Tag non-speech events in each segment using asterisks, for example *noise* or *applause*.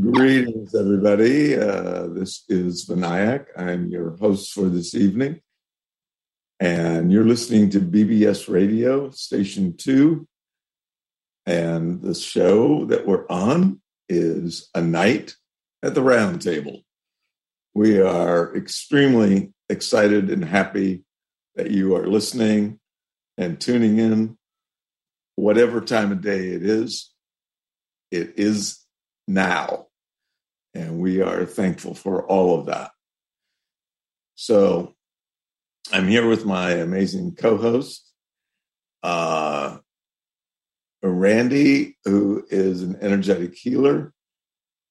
Greetings, everybody. Uh, this is Vinayak. I'm your host for this evening. And you're listening to BBS Radio, Station 2. And the show that we're on is A Night at the Round Table. We are extremely excited and happy that you are listening and tuning in, whatever time of day it is. It is now. And we are thankful for all of that. So I'm here with my amazing co host, uh, Randy, who is an energetic healer.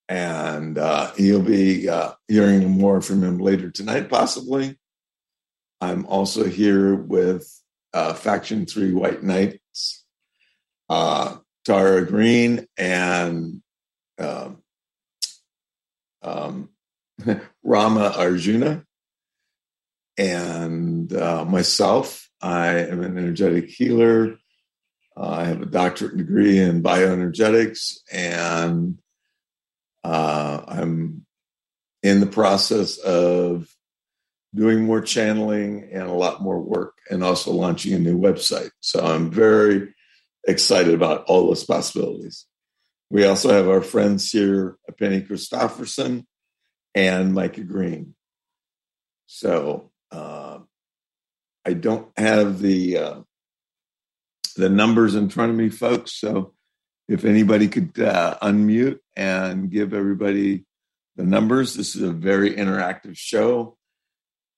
And uh, you'll be uh, hearing more from him later tonight, possibly. I'm also here with uh, Faction 3 White Knights, uh, Tara Green, and um, um, *laughs* Rama Arjuna, and uh, myself. I am an energetic healer. Uh, I have a doctorate degree in bioenergetics, and uh, I'm in the process of doing more channeling and a lot more work, and also launching a new website. So I'm very excited about all those possibilities. We also have our friends here, Penny Christoffersen and Micah Green. So uh, I don't have the uh, the numbers in front of me, folks. So if anybody could uh, unmute and give everybody the numbers, this is a very interactive show.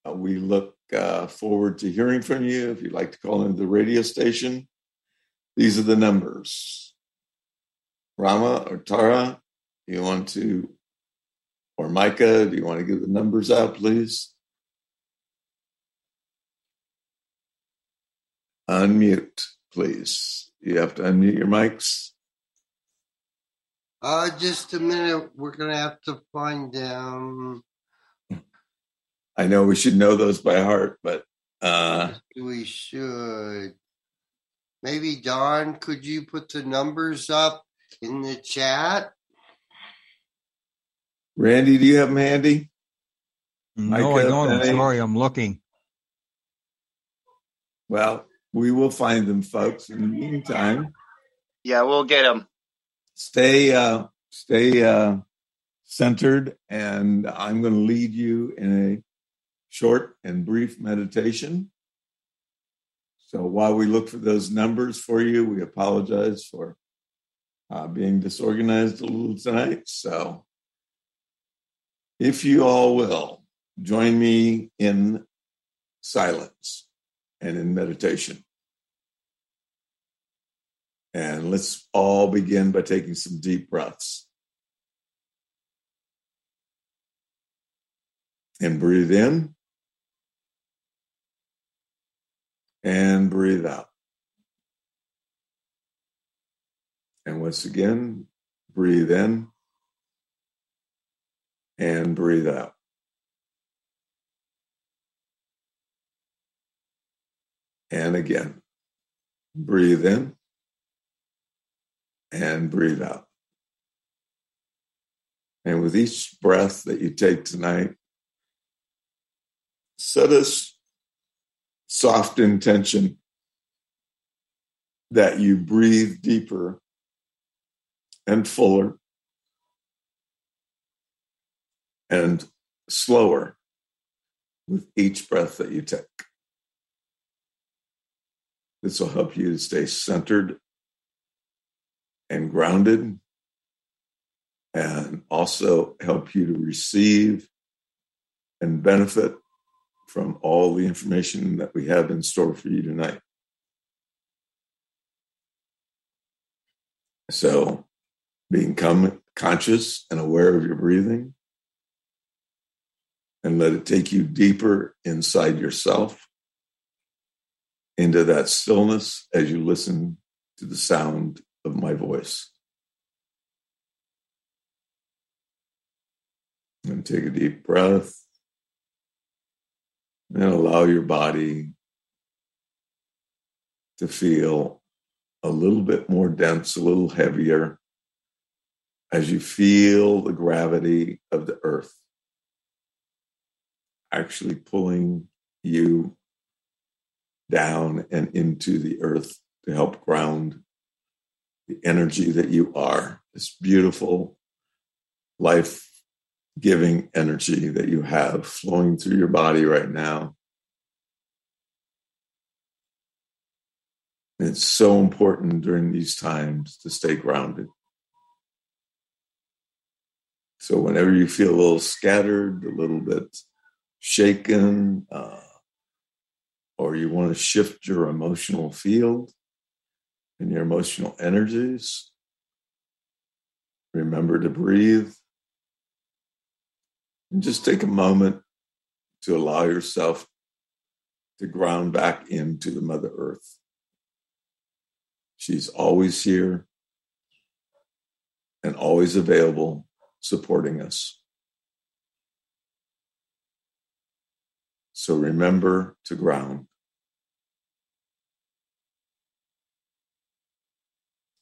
Uh, we look uh, forward to hearing from you. If you'd like to call into the radio station, these are the numbers Rama or Tara, do you want to, or Micah, do you want to give the numbers out, please? Unmute, please. You have to unmute your mics. Uh, just a minute. We're gonna have to find them. I know we should know those by heart, but uh, we should. Maybe Don, could you put the numbers up in the chat? Randy, do you have them handy? No, Micah, I don't. I'm sorry, I'm looking. Well, we will find them, folks. In the meantime, yeah, we'll get them. Stay, uh, stay uh, centered, and I'm going to lead you in a short and brief meditation. So while we look for those numbers for you, we apologize for uh, being disorganized a little tonight. So, if you all will, join me in silence and in meditation. And let's all begin by taking some deep breaths. And breathe in and breathe out. And once again, breathe in and breathe out. And again, breathe in and breathe out. And with each breath that you take tonight, set a soft intention that you breathe deeper and fuller and slower with each breath that you take. This will help you to stay centered and grounded and also help you to receive and benefit from all the information that we have in store for you tonight. So become conscious and aware of your breathing and let it take you deeper inside yourself into that stillness as you listen to the sound of my voice. And take a deep breath and allow your body to feel a little bit more dense, a little heavier as you feel the gravity of the earth actually pulling you down and into the earth to help ground the energy that you are, this beautiful, life giving energy that you have flowing through your body right now. It's so important during these times to stay grounded. So, whenever you feel a little scattered, a little bit shaken, uh, or you want to shift your emotional field and your emotional energies, remember to breathe. And just take a moment to allow yourself to ground back into the Mother Earth. She's always here and always available, supporting us. So remember to ground.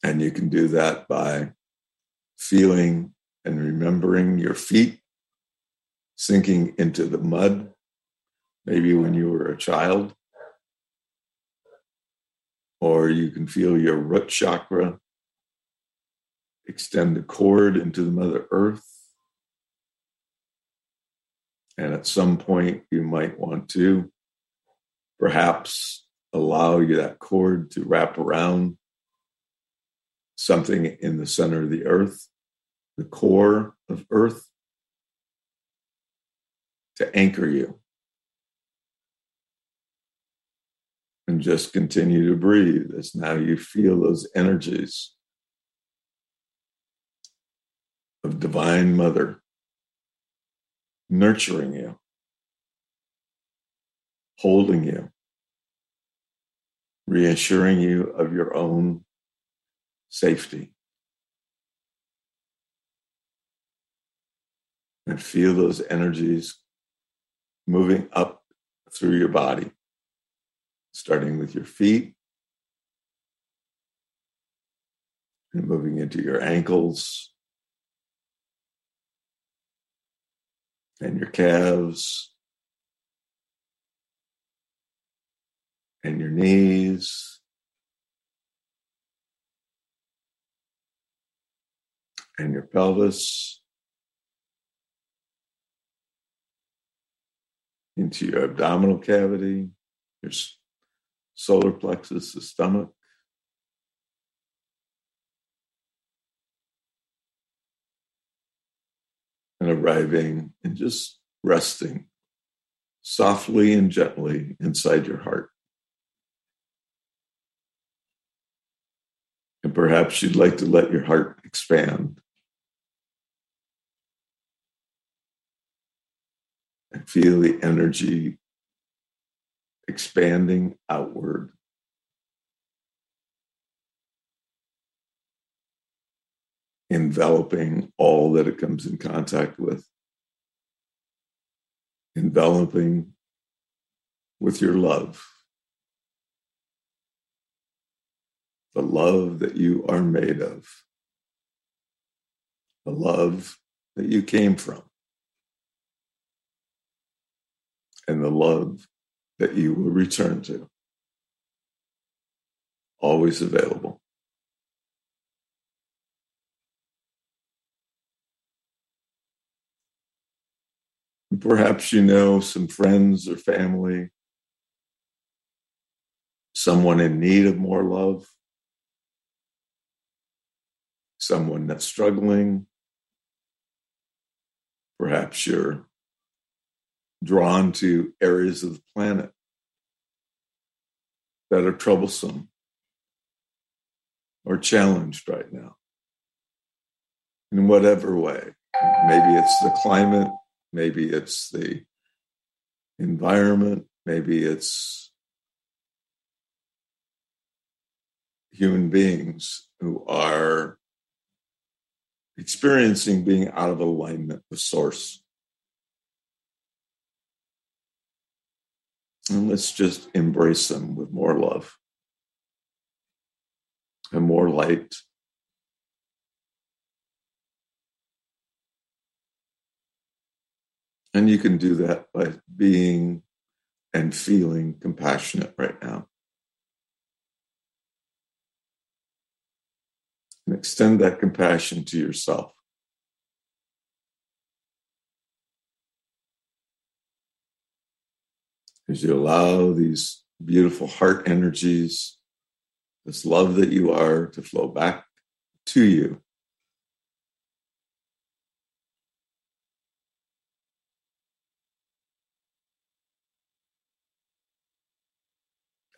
And you can do that by feeling and remembering your feet sinking into the mud, maybe when you were a child. Or you can feel your root chakra extend the cord into the Mother Earth. And at some point, you might want to perhaps allow you that cord to wrap around something in the center of the earth, the core of earth, to anchor you. And just continue to breathe as now you feel those energies of Divine Mother nurturing you, holding you, reassuring you of your own safety. And feel those energies moving up through your body, starting with your feet and moving into your ankles, and your calves and your knees and your pelvis into your abdominal cavity, your solar plexus, the stomach. Arriving and just resting softly and gently inside your heart. And perhaps you'd like to let your heart expand. And feel the energy expanding outward enveloping all that it comes in contact with, enveloping with your love. The love that you are made of, the love that you came from, and the love that you will return to. Always available. Perhaps you know some friends or family, someone in need of more love, someone that's struggling. Perhaps you're drawn to areas of the planet that are troublesome or challenged right now in whatever way. Maybe it's the climate, Maybe it's the environment. Maybe it's human beings who are experiencing being out of alignment with source. And let's just embrace them with more love and more light And you can do that by being and feeling compassionate right now. And extend that compassion to yourself. As you allow these beautiful heart energies, this love that you are to flow back to you.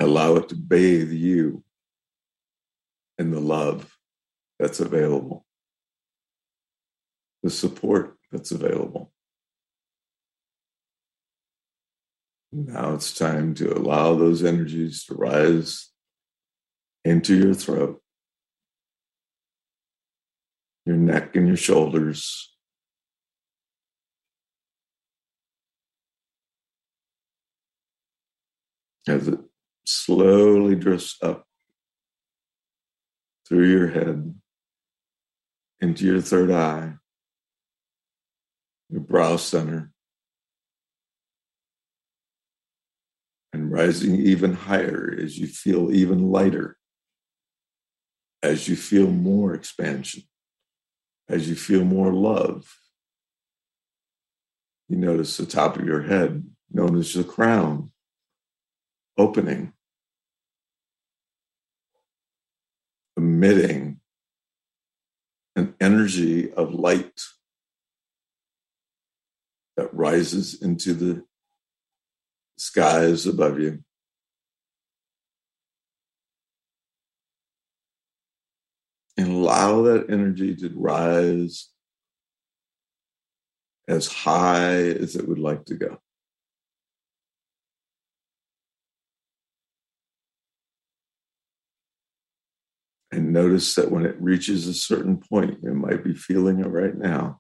Allow it to bathe you in the love that's available, the support that's available. Now it's time to allow those energies to rise into your throat, your neck, and your shoulders. As it slowly drifts up through your head into your third eye, your brow center, and rising even higher as you feel even lighter, as you feel more expansion, as you feel more love. You notice the top of your head, known as the crown, opening, emitting an energy of light that rises into the skies above you. And allow that energy to rise as high as it would like to go. And notice that when it reaches a certain point, you might be feeling it right now.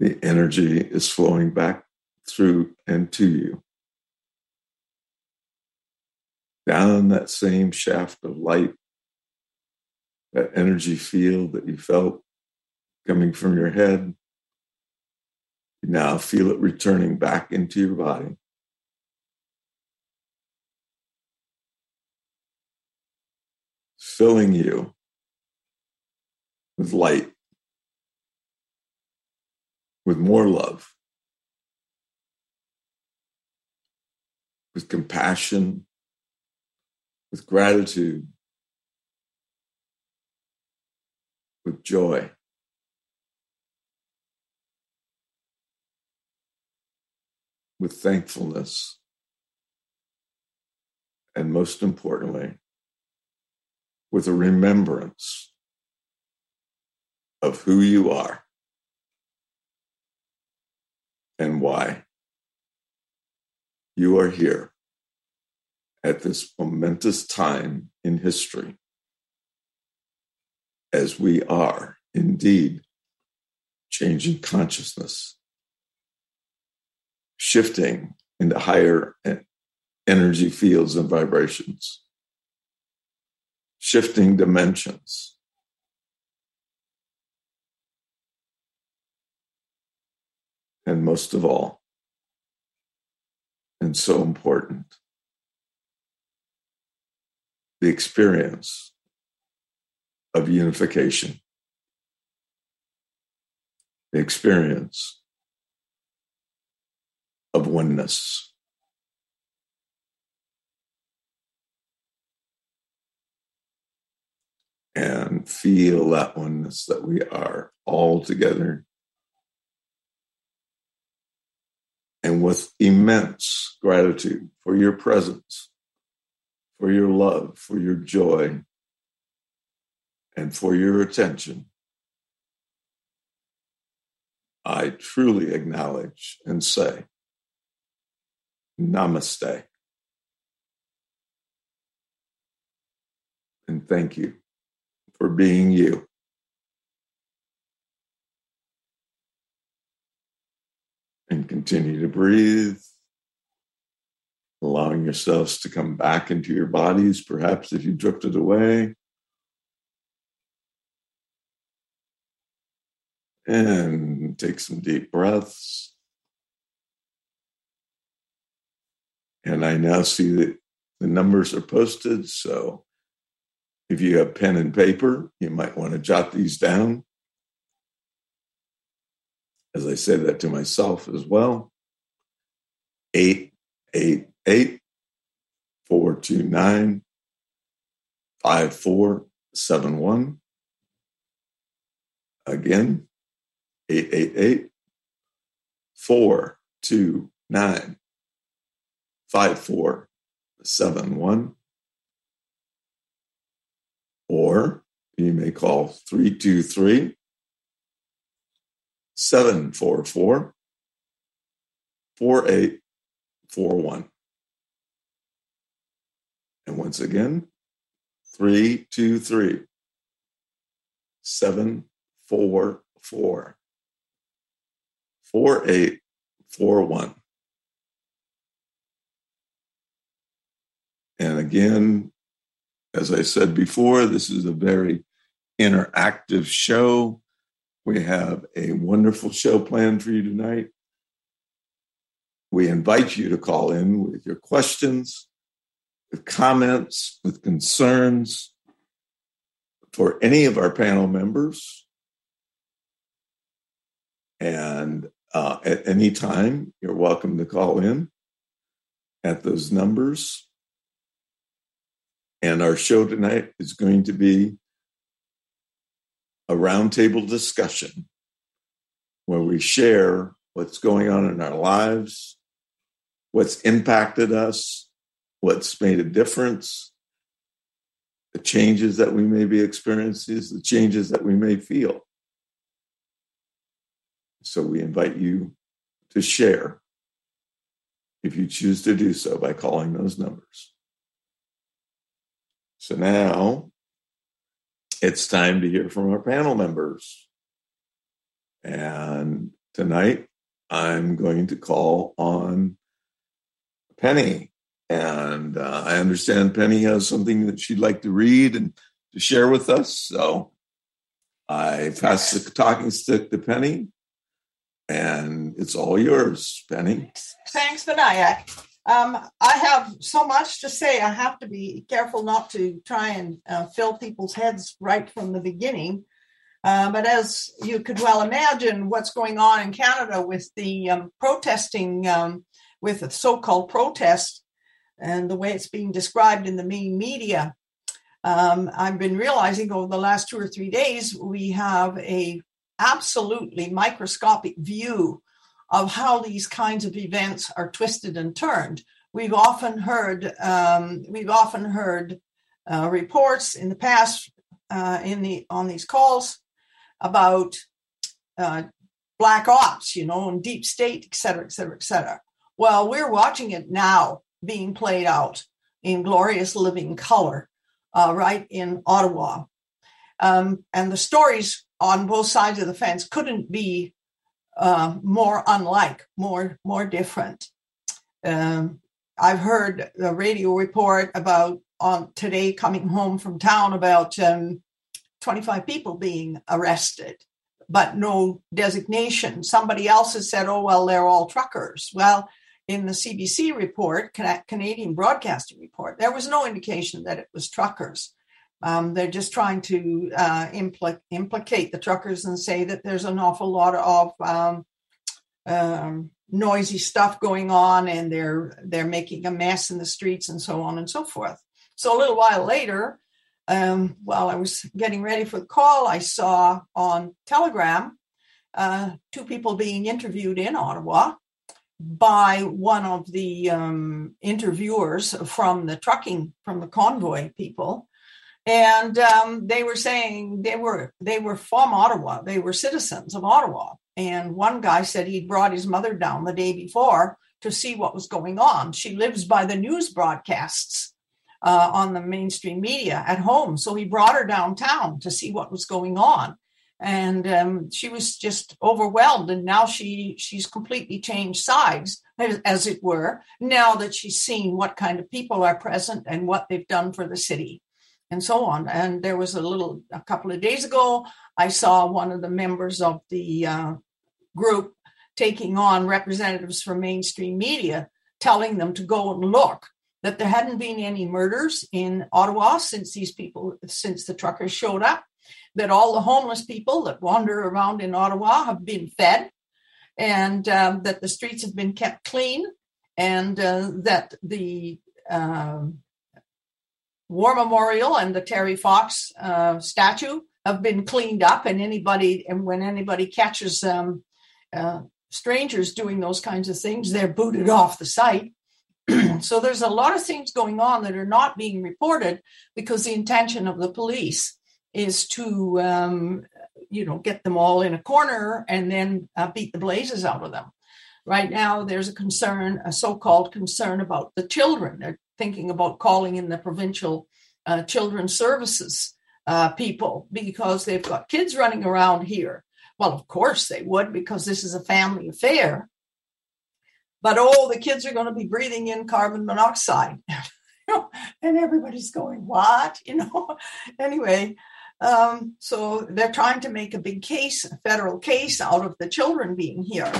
The energy is flowing back through and to you. Down that same shaft of light, that energy field that you felt coming from your head, you now feel it returning back into your body. Filling you with light, with more love. with compassion, with gratitude, with joy. With thankfulness. And most importantly, with a remembrance of who you are and why you are here at this momentous time in history, as we are indeed changing consciousness, shifting into higher energy fields and vibrations, shifting dimensions. And most of all, and so important. The experience of unification, the experience of oneness. And feel that oneness that we are all together and with immense gratitude for your presence, for your love, for your joy, and for your attention. I truly acknowledge and say, Namaste. And thank you for being you. and continue to breathe, allowing yourselves to come back into your bodies, perhaps if you drifted away. And take some deep breaths. And I now see that the numbers are posted. So if you have pen and paper, you might want to jot these down. As I say that to myself as well. 888 429 5471. Again, 888 429 5471. Or you may call 323 744 4841. And once again, 323 744 4841. And again, as I said before, this is a very interactive show. We have a wonderful show planned for you tonight. We invite you to call in with your questions, with comments, with concerns for any of our panel members. And uh, at any time, you're welcome to call in at those numbers. And our show tonight is going to be a roundtable discussion where we share what's going on in our lives, what's impacted us, what's made a difference, the changes that we may be experiencing, the changes that we may feel. So we invite you to share if you choose to do so by calling those numbers. So now it's time to hear from our panel members. And tonight I'm going to call on Penny. And uh, I understand Penny has something that she'd like to read and to share with us. So I pass the talking stick to Penny. And it's all yours, Penny. Thanks, Vinayak. Um, I have so much to say. I have to be careful not to try and uh, fill people's heads right from the beginning. Uh, but as you could well imagine, what's going on in Canada with the um, protesting, um, with the so called protest, and the way it's being described in the main media, um, I've been realizing over the last two or three days we have a absolutely microscopic view of how these kinds of events are twisted and turned. We've often heard um, we've often heard uh, reports in the past uh, in the on these calls about uh, black ops, you know, and deep state, et cetera, et cetera, et cetera. Well, we're watching it now being played out in glorious living color, uh, right in Ottawa. Um, and the stories on both sides of the fence couldn't be uh, more unlike, more more different. Um, I've heard a radio report about on today coming home from town about um, 25 people being arrested, but no designation. Somebody else has said, "Oh well, they're all truckers." Well, in the CBC report, Canadian Broadcasting Report, there was no indication that it was truckers. Um, they're just trying to uh, impl- implicate the truckers and say that there's an awful lot of um, um, noisy stuff going on, and they're they're making a mess in the streets and so on and so forth. So a little while later, um, while I was getting ready for the call, I saw on Telegram uh, two people being interviewed in Ottawa by one of the um, interviewers from the trucking from the convoy people and um, they were saying they were they were from Ottawa. They were citizens of Ottawa. And one guy said he'd brought his mother down the day before to see what was going on. She lives by the news broadcasts uh, on the mainstream media at home, so he brought her downtown to see what was going on. And um, she was just overwhelmed, and now she she's completely changed sides, as, as it were. Now that she's seen what kind of people are present and what they've done for the city. And so on. And there was a little, a couple of days ago, I saw one of the members of the uh, group taking on representatives from mainstream media, telling them to go and look that there hadn't been any murders in Ottawa since these people, since the truckers showed up, that all the homeless people that wander around in Ottawa have been fed, and um, that the streets have been kept clean, and uh, that the um, War Memorial and the Terry Fox uh, statue have been cleaned up, and anybody and when anybody catches um, uh, strangers doing those kinds of things, they're booted off the site. *clears throat* so there's a lot of things going on that are not being reported because the intention of the police is to um, you know get them all in a corner and then uh, beat the blazes out of them right now there's a concern a so-called concern about the children they're thinking about calling in the provincial uh, children's services uh, people because they've got kids running around here. Well of course they would because this is a family affair. But oh the kids are going to be breathing in carbon monoxide. *laughs* And everybody's going what? *laughs* You know? Anyway um, so they're trying to make a big case, a federal case out of the children being here.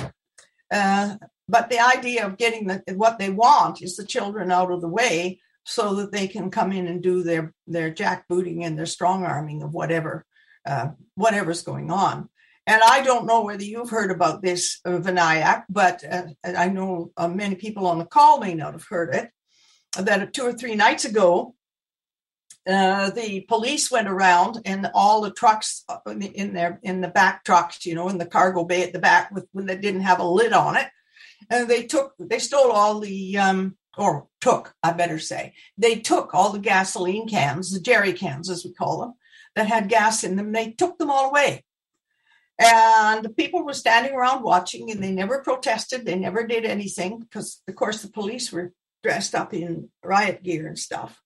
Uh, but the idea of getting the, what they want is the children out of the way so that they can come in and do their their jackbooting and their strong arming of whatever uh, whatever's going on. And I don't know whether you've heard about this, uh, Vinayak, but uh, I know uh, many people on the call may not have heard it. That two or three nights ago, uh, the police went around and all the trucks uh, in there in the back trucks, you know, in the cargo bay at the back with when they didn't have a lid on it, and they took they stole all the um, or took I better say they took all the gasoline cans, the jerry cans as we call them, that had gas in them. They took them all away. And the people were standing around watching, and they never protested. They never did anything because, of course, the police were dressed up in riot gear and stuff.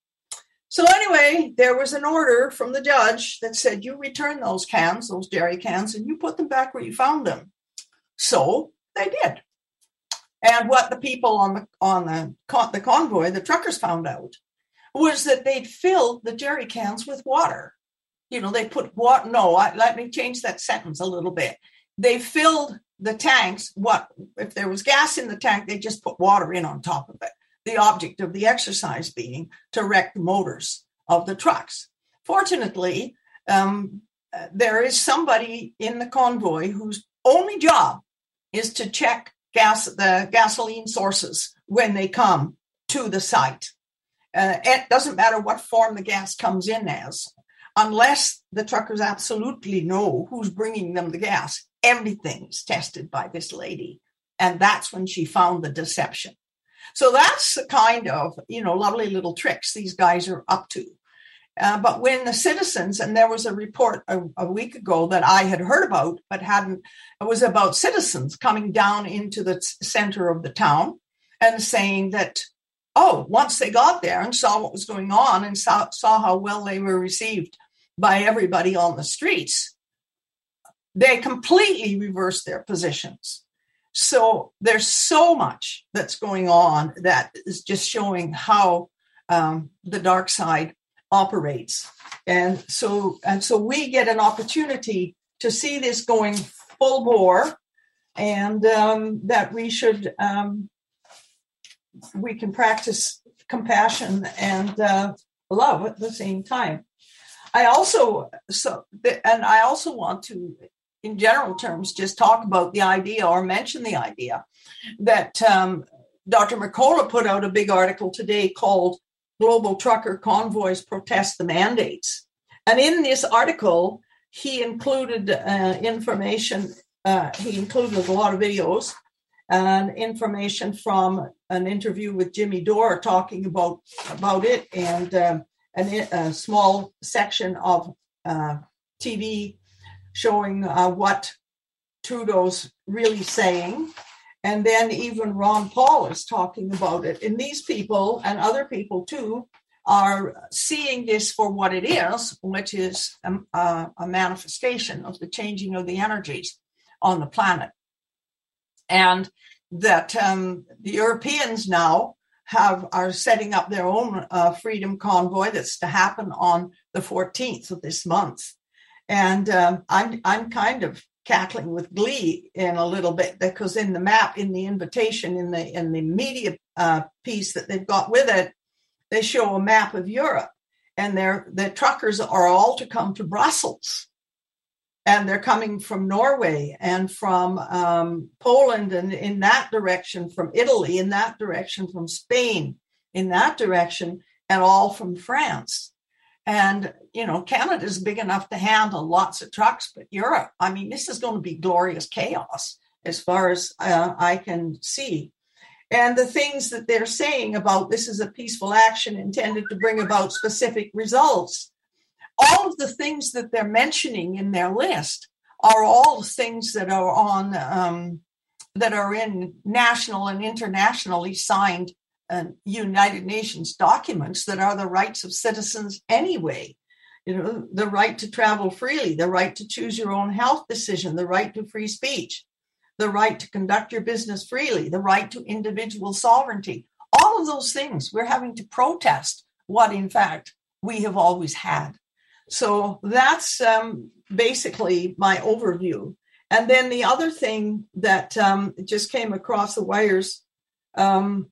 So anyway, there was an order from the judge that said you return those cans, those dairy cans, and you put them back where you found them. So they did. And what the people on the on the the convoy, the truckers found out, was that they'd filled the jerry cans with water. You know, they put water. No, I, let me change that sentence a little bit. They filled the tanks. What if there was gas in the tank? They just put water in on top of it the object of the exercise being to wreck the motors of the trucks. Fortunately, um, there is somebody in the convoy whose only job is to check gas the gasoline sources when they come to the site. Uh, it doesn't matter what form the gas comes in as, unless the truckers absolutely know who's bringing them the gas. Everything's tested by this lady, and that's when she found the deception. So that's the kind of, you know, lovely little tricks these guys are up to. Uh, but when the citizens, and there was a report a, a, week ago that I had heard about, but hadn't, it was about citizens coming down into the center of the town and saying that, oh, once they got there and saw what was going on and saw, saw how well they were received by everybody on the streets, they completely reversed their positions. So there's so much that's going on that is just showing how um, the dark side operates. And so and so we get an opportunity to see this going full bore, and um, that we should um, we can practice compassion and uh, love at the same time. I also so and I also want to in general terms, just talk about the idea or mention the idea that um, Dr. Mercola put out a big article today called Global Trucker Convoys Protest the Mandates. And in this article, he included uh, information, uh, he included a lot of videos and information from an interview with Jimmy Dore talking about, about it and um, an, a small section of uh, TV showing uh, what Trudeau's really saying. And then even Ron Paul is talking about it. And these people and other people too are seeing this for what it is, which is a, um, a, a manifestation of the changing of the energies on the planet. And that um, the Europeans now have are setting up their own uh, freedom convoy that's to happen on the 14th of this month, and um, I'm I'm kind of cackling with glee in a little bit because in the map, in the invitation, in the in the media uh, piece that they've got with it, they show a map of Europe, and their the truckers are all to come to Brussels and they're coming from Norway and from um, Poland and in that direction, from Italy in that direction, from Spain in that direction, and all from France. And, you know, Canada's big enough to handle lots of trucks, but Europe, I mean, this is going to be glorious chaos as far as uh, I can see. And the things that they're saying about this is a peaceful action intended to bring about specific results all of the things that they're mentioning in their list are all things that are on um, that are in national and internationally signed uh, United Nations documents that are the rights of citizens anyway. You know, the right to travel freely, the right to choose your own health decision, the right to free speech, the right to conduct your business freely, the right to individual sovereignty. All of those things we're having to protest what, in fact, we have always had. So that's um, basically my overview. And then the other thing that um, just came across the wires um,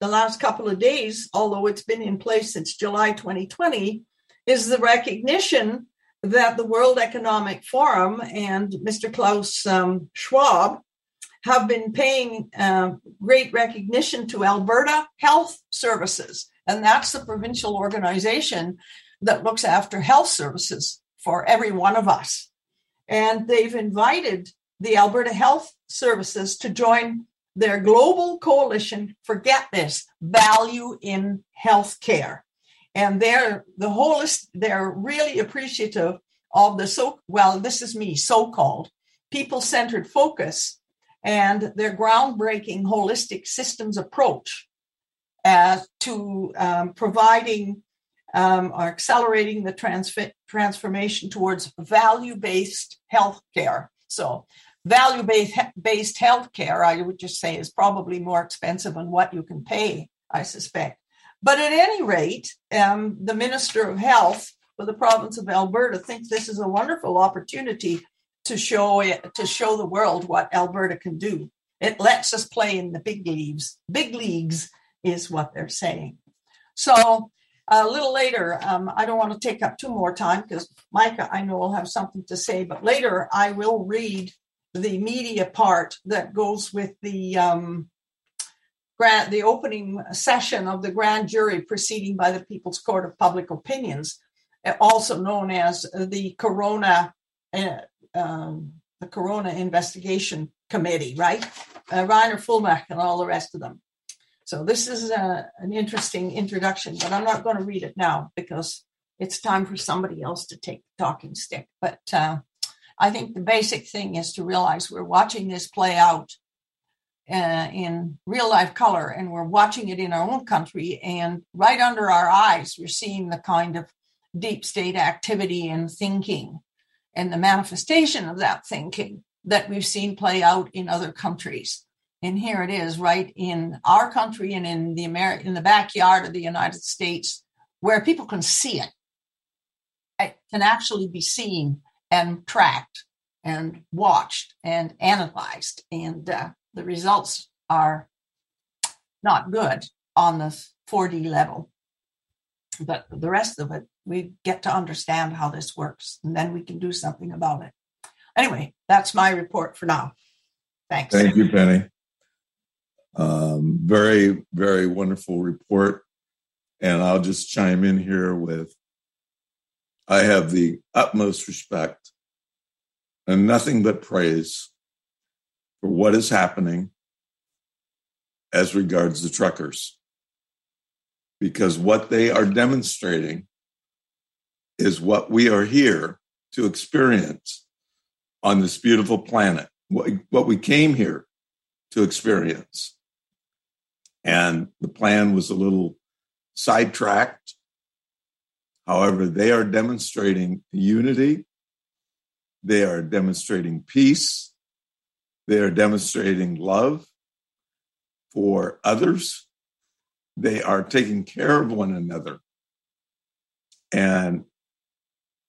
the last couple of days, although it's been in place since July 2020, is the recognition that the World Economic Forum and Mr. Klaus um, Schwab have been paying uh, great recognition to Alberta Health Services. And that's the provincial organization that looks after health services for every one of us. And they've invited the Alberta Health Services to join their global coalition for get this value in healthcare. And they're the wholest, they're really appreciative of the so well, this is me, so-called people-centered focus and their groundbreaking holistic systems approach uh, to um, providing um, are accelerating the trans- transformation towards value based healthcare. So, value based healthcare, I would just say, is probably more expensive than what you can pay, I suspect. But at any rate, um, the Minister of Health for the province of Alberta thinks this is a wonderful opportunity to show it, to show the world what Alberta can do. It lets us play in the big leagues. Big leagues is what they're saying. So a little later, um, I don't want to take up too more time because Micah, I know, will have something to say, but later I will read the media part that goes with the um, grant, the opening session of the grand jury proceeding by the People's Court of Public Opinions, also known as the Corona, uh, um, the Corona Investigation Committee, right? Uh, Reiner Fuellmich and all the rest of them. So this is a, an interesting introduction, but I'm not going to read it now because it's time for somebody else to take the talking stick. But uh, I think the basic thing is to realize we're watching this play out uh, in real life color and we're watching it in our own country. And right under our eyes, we're seeing the kind of deep state activity and thinking and the manifestation of that thinking that we've seen play out in other countries and here it is right in our country and in the Ameri- in the backyard of the United States where people can see it. It can actually be seen and tracked and watched and analyzed and uh, the results are not good on the 4D level. But the rest of it, we get to understand how this works and then we can do something about it. Anyway, that's my report for now. Thanks. Thank you, Penny. Um, very, very wonderful report. And I'll just chime in here with I have the utmost respect and nothing but praise for what is happening as regards the truckers. Because what they are demonstrating is what we are here to experience on this beautiful planet, what, we came here to experience. And the plan was a little sidetracked. However, they are demonstrating unity. They are demonstrating peace. They are demonstrating love for others. they are taking care of one another. And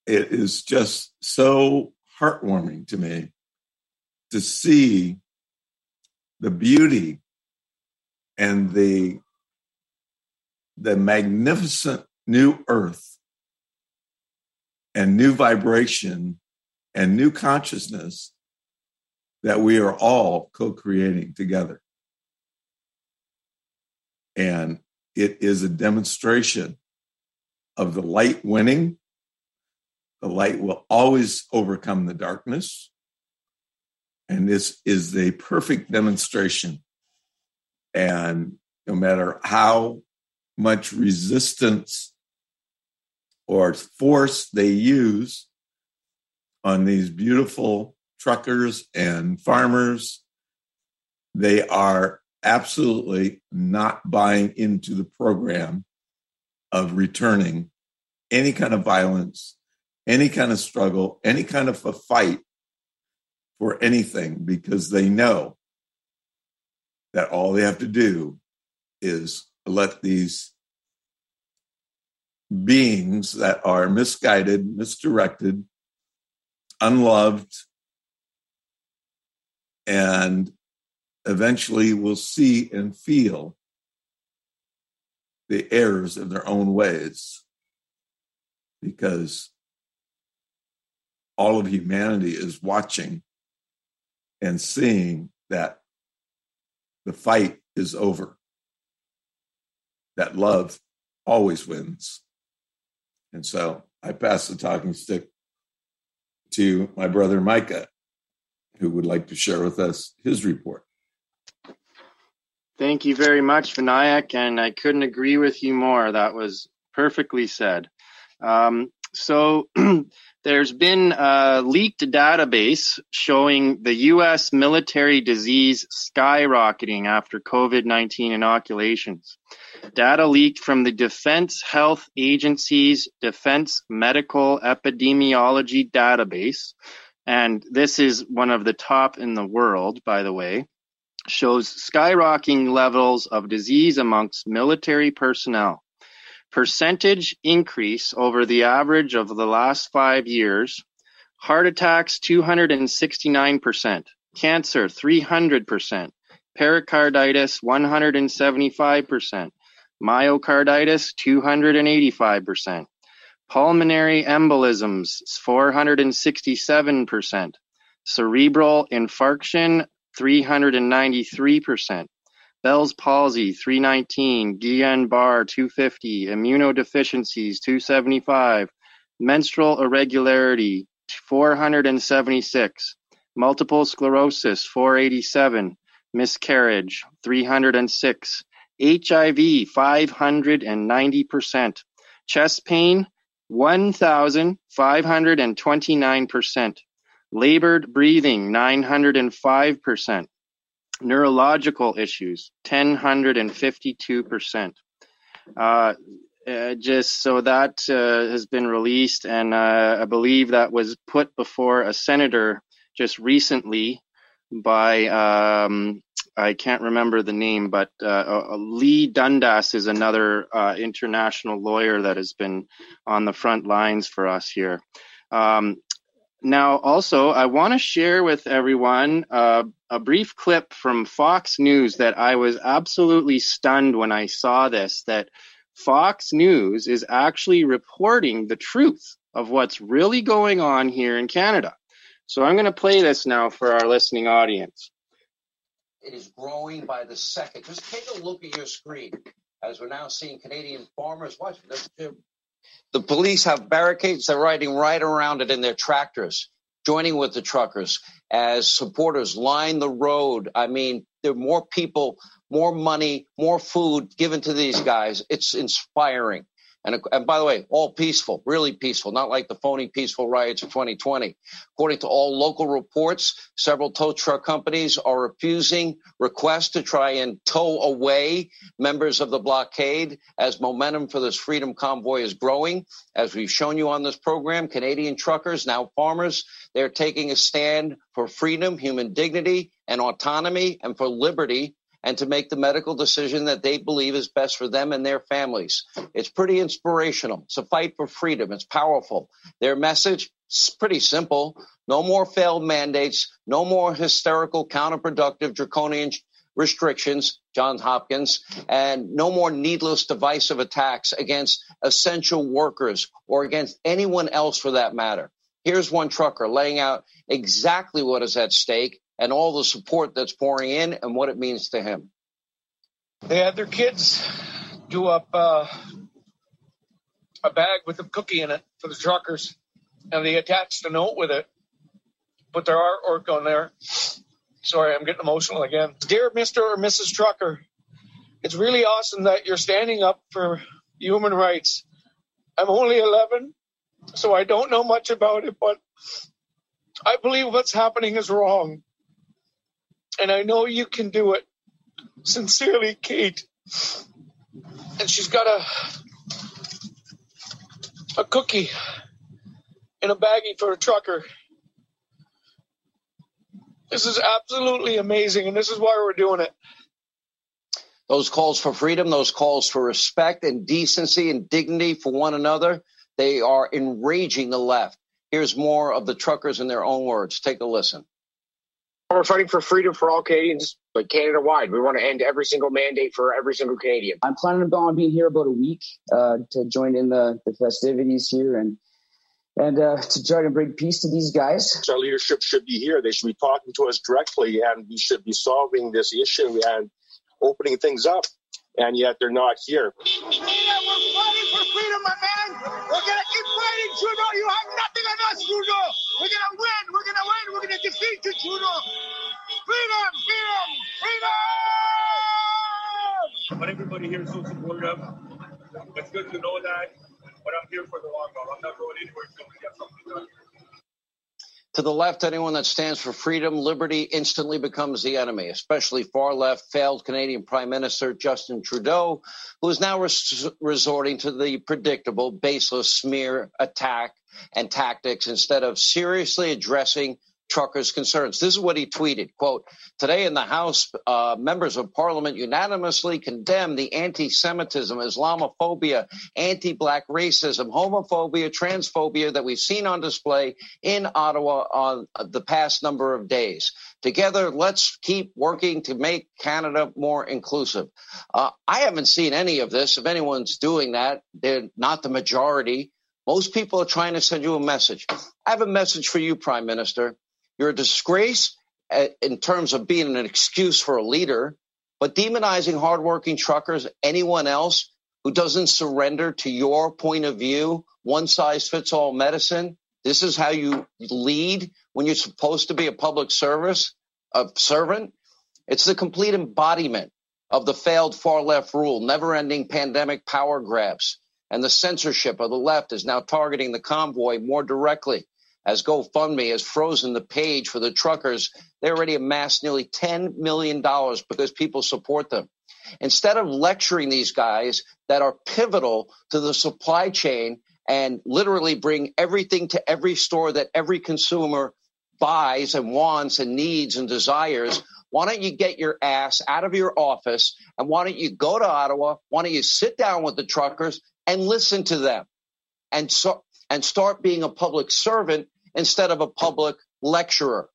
it is just so heartwarming to me to see the beauty and the the magnificent new earth and new vibration and new consciousness that we are all co-creating together and it is a demonstration of the light winning. The light will always overcome the darkness. And this is the perfect demonstration. And no matter how much resistance or force they use on these beautiful truckers and farmers, they are absolutely not buying into the program of returning any kind of violence, any kind of struggle, any kind of a fight for anything because they know that all they have to do is let these beings that are misguided, misdirected, unloved, and eventually will see and feel the errors of their own ways because all of humanity is watching and seeing that the fight is over, that love always wins. And so I pass the talking stick to my brother Micah, who would like to share with us his report. Thank you very much, Vinayak, and I couldn't agree with you more. That was perfectly said. Um, so *clears throat* there's been a leaked database showing the U.S. military disease skyrocketing after COVID-19 inoculations. Data leaked from the Defense Health Agency's Defense Medical Epidemiology Database, and this is one of the top in the world, by the way shows skyrocketing levels of disease amongst military personnel. Percentage increase over the average of the last five years. Heart attacks 269%, cancer 300%, pericarditis 175%, myocarditis 285%, pulmonary embolisms 467%, cerebral infarction 393%. Bell's palsy, 319, Guillain-Barre, 250, immunodeficiencies, 275, menstrual irregularity, 476, multiple sclerosis, 487, miscarriage, 306, HIV, 590%, chest pain, 1,529%, Labored breathing, 905%. Neurological issues, 1052%. Uh, uh, just so that uh, has been released, and uh, I believe that was put before a senator just recently by um, I can't remember the name, but uh, uh, Leigh Dundas is another international lawyer that has been on the front lines for us here. Um, now, also, I want to share with everyone uh, a brief clip from Fox News that I was absolutely stunned when I saw this. That Fox News is actually reporting the truth of what's really going on here in Canada. So I'm going to play this now for our listening audience. It is growing by the second. Just take a look at your screen as we're now seeing Canadian farmers. Watch, the police have barricades. They're riding right around it in their tractors, joining with the truckers as supporters line the road. I mean, there are more people, more money, more food given to these guys. It's inspiring. And, and by the way, all peaceful, really peaceful, not like the phony peaceful riots of 2020. According to all local reports, several tow truck companies are refusing requests to try and tow away members of the blockade as momentum for this freedom convoy is growing. As we've shown you on this program, Canadian truckers, now farmers, they're taking a stand for freedom, human dignity, and autonomy, and for liberty and to make the medical decision that they believe is best for them and their families. It's pretty inspirational. It's a fight for freedom. It's powerful. Their message is pretty simple. No more failed mandates. No more hysterical, counterproductive, draconian restrictions, Johns Hopkins, and no more needless divisive attacks against essential workers or against anyone else for that matter. Here's one trucker laying out exactly what is at stake and all the support that's pouring in and what it means to him. They had their kids do up uh, a bag with a cookie in it for the truckers, and they attached a note with it, put their artwork on there. Sorry, I'm getting emotional again. Dear Mr. or Mrs. Trucker, it's really awesome that you're standing up for human rights. I'm only 11, so I don't know much about it, but I believe what's happening is wrong. And I know you can do it. Sincerely, Kate. And she's got a a cookie in a baggie for a trucker. This is absolutely amazing, and this is why we're doing it. Those calls for freedom, those calls for respect and decency and dignity for one another, they are enraging the left. Here's more of the truckers in their own words. Take a listen. We're fighting for freedom for all Canadians, but Canada wide. We want to end every single mandate for every single Canadian. I'm planning on being here about a week uh, to join in the, the festivities here and and uh, to try to bring peace to these guys. Our leadership should be here. They should be talking to us directly, and we should be solving this issue and opening things up. And yet they're not here. Freedom, we're fighting for freedom, my man. We're gonna keep fighting, Trudeau. You have nothing on us, Trudeau. We're gonna win. We're gonna win. We're gonna defeat you, Trudeau. Freedom, freedom, freedom. But everybody here is so supportive. It's good to know that. But I'm here for the long haul. I'm not going anywhere until we get something done. To the left, anyone that stands for freedom, liberty instantly becomes the enemy, especially far left, failed Canadian Prime Minister Justin Trudeau, who is now res- resorting to the predictable, baseless smear attack and tactics instead of seriously addressing truckers' concerns. This is what he tweeted, quote, today in the House, uh, members of parliament unanimously condemned the anti-Semitism, Islamophobia, anti-black racism, homophobia, transphobia that we've seen on display in Ottawa on the past number of days. Together, let's keep working to make Canada more inclusive. Uh, I haven't seen any of this. If anyone's doing that, they're not the majority. Most people are trying to send you a message. I have a message for you, Prime Minister. You're a disgrace uh, in terms of being an excuse for a leader, but demonizing hardworking truckers, anyone else who doesn't surrender to your point of view, one size fits all medicine. This is how you lead when you're supposed to be a public service, a servant. It's the complete embodiment of the failed far left rule, never ending pandemic power grabs. And the censorship of the left is now targeting the convoy more directly as GoFundMe has frozen the page for the truckers. They already amassed nearly $10 million because people support them. Instead of lecturing these guys that are pivotal to the supply chain and literally bring everything to every store that every consumer buys and wants and needs and desires, why don't you get your ass out of your office and why don't you go to Ottawa? Why don't you sit down with the truckers and listen to them and so and start being a public servant instead of a public lecturer.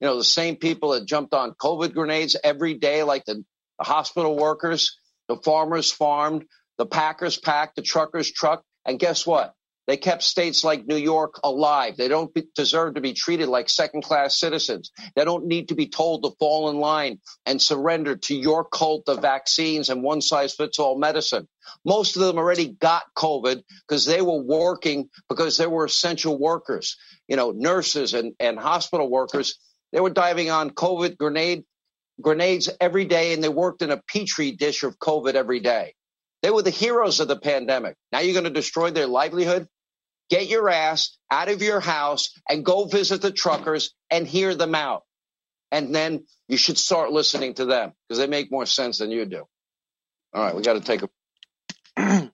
You know, the same people that jumped on COVID grenades every day, like the, the hospital workers, the farmers farmed, the packers packed, the truckers trucked. And guess what? They kept states like New York alive. They don't deserve to be treated like second class citizens. They don't need to be told to fall in line and surrender to your cult of vaccines and one size fits all medicine. Most of them already got COVID because they were working because they were essential workers. You know, nurses and, and hospital workers, they were diving on COVID grenade grenades every day and they worked in a petri dish of COVID every day. They were the heroes of the pandemic. Now you're going to destroy their livelihood? Get your ass out of your house and go visit the truckers and hear them out. And then you should start listening to them because they make more sense than you do. All right, we got to take a.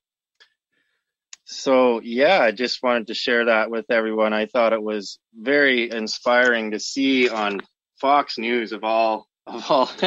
*clears throat* so, yeah, I just wanted to share that with everyone. I thought it was very inspiring to see on Fox News of all of all *laughs*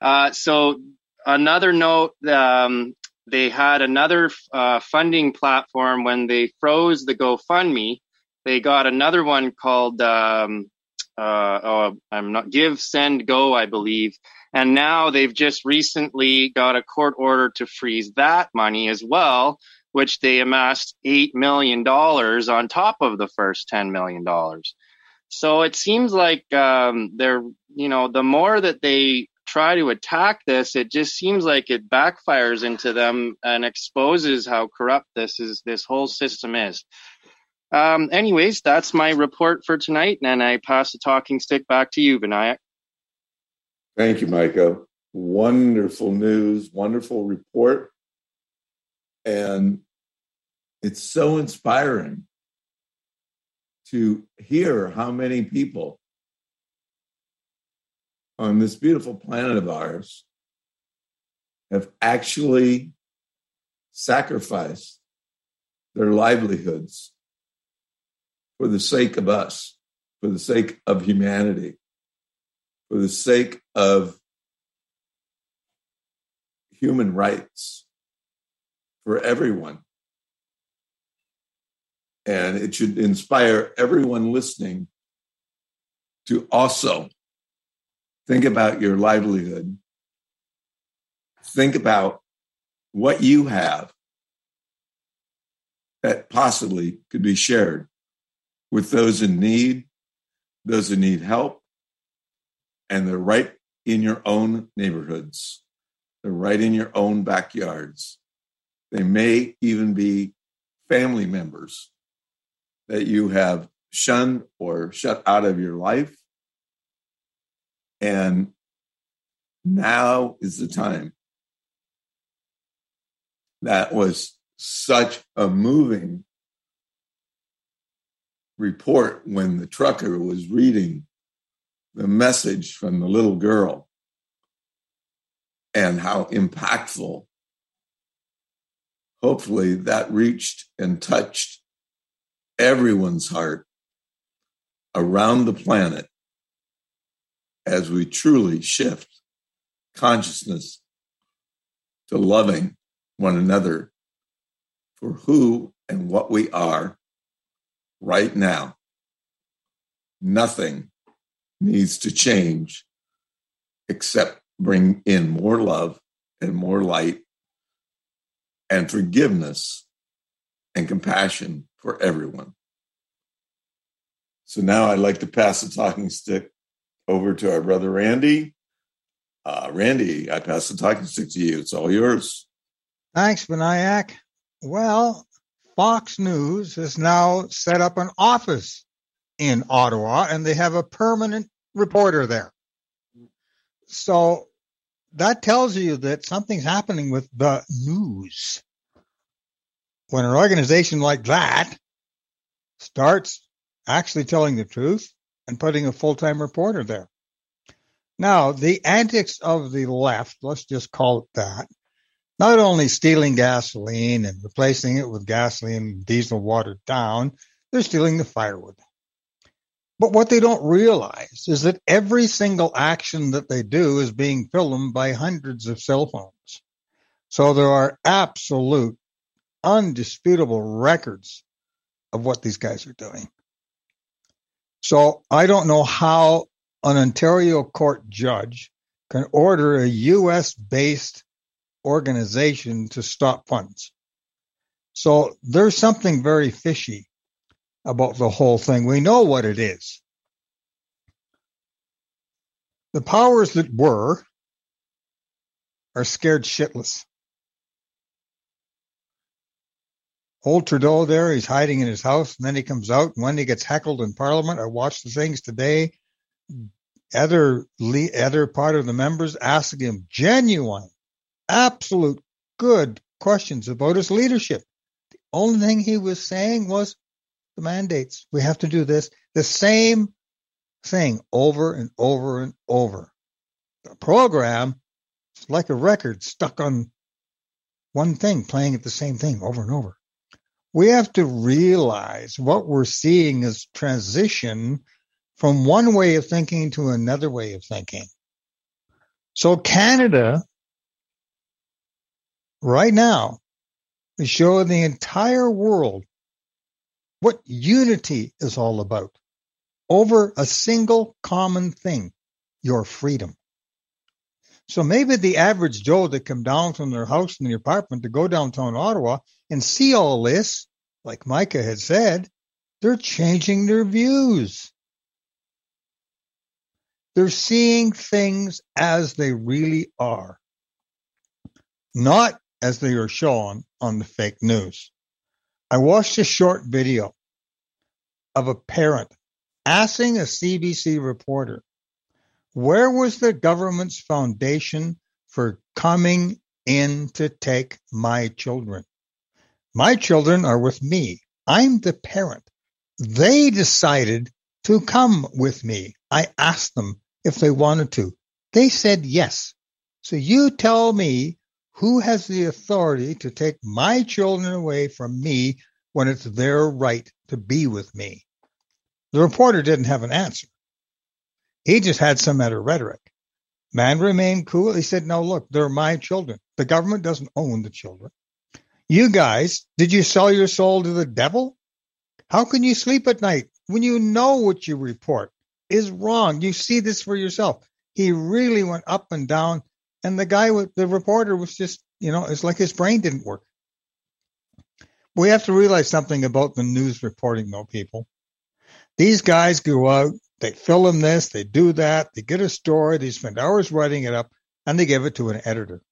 Uh, so another note, um, they had another uh, funding platform when they froze the GoFundMe. They got another one called um, uh, oh, I'm not Give Send Go, I believe, and now they've just recently got a court order to freeze that money as well, which they amassed eight million dollars on top of the first ten million dollars. So it seems like um, they're, you know, the more that they try to attack this, it just seems like it backfires into them and exposes how corrupt this is, this whole system is. Um, anyways, that's my report for tonight, and I pass the talking stick back to you, Vinayak. Thank you, Micah. Wonderful news, wonderful report. And it's so inspiring to hear how many people on this beautiful planet of ours have actually sacrificed their livelihoods for the sake of us, for the sake of humanity, for the sake of human rights for everyone. And it should inspire everyone listening to also Think about your livelihood. Think about what you have that possibly could be shared with those in need, those who need help, and they're right in your own neighborhoods. They're right in your own backyards. They may even be family members that you have shunned or shut out of your life and now is the time. That was such a moving report when the trucker was reading the message from the little girl and how impactful. Hopefully, that reached and touched everyone's heart around the planet as we truly shift consciousness to loving one another for who and what we are right now. Nothing needs to change except bring in more love and more light and forgiveness and compassion for everyone. So now I'd like to pass the talking stick over to our brother Randy. Uh, Randy, I pass the talking stick to you. It's all yours. Thanks, Vinayak. Well, Fox News has now set up an office in Ottawa and they have a permanent reporter there. So that tells you that something's happening with the news. When an organization like that starts actually telling the truth, and putting a full-time reporter there. Now, the antics of the left, let's just call it that, not only stealing gasoline and replacing it with gasoline diesel watered down, they're stealing the firewood. But what they don't realize is that every single action that they do is being filmed by hundreds of cell phones. So there are absolute, undisputable records of what these guys are doing. So I don't know how an Ontario court judge can order a US based organization to stop funds. So there's something very fishy about the whole thing. We know what it is. The powers that were are scared shitless. Old Trudeau there, he's hiding in his house, and then he comes out. And when he gets heckled in Parliament, I watched the things today. Other other part of the members asking him genuine, absolute good questions about his leadership. The only thing he was saying was the mandates. We have to do this. The same thing over and over and over. The program is like a record stuck on one thing, playing at the same thing over and over we have to realize what we're seeing is transition from one way of thinking to another way of thinking. So Canada right now is showing the entire world what unity is all about over a single common thing, your freedom. So maybe the average Joe that come down from their house in the apartment to go downtown Ottawa and see all this, like Micah had said, they're changing their views. They're seeing things as they really are, not as they are shown on the fake news. I watched a short video of a parent asking a CBC reporter, where was the government's foundation for coming in to take my children? My children are with me. I'm the parent. They decided to come with me. I asked them if they wanted to. They said yes. So you tell me who has the authority to take my children away from me when it's their right to be with me? The reporter didn't have an answer. He just had some other rhetoric. Man remained cool. He said, no, look, they're my children. The government doesn't own the children. You guys, did you sell your soul to the devil? How can you sleep at night when you know what you report is wrong? You see this for yourself. He really went up and down, and the guy with the reporter was just, you know, it's like his brain didn't work. We have to realize something about the news reporting, though, people. These guys go out, they film this, they do that, they get a story, they spend hours writing it up, and they give it to an editor.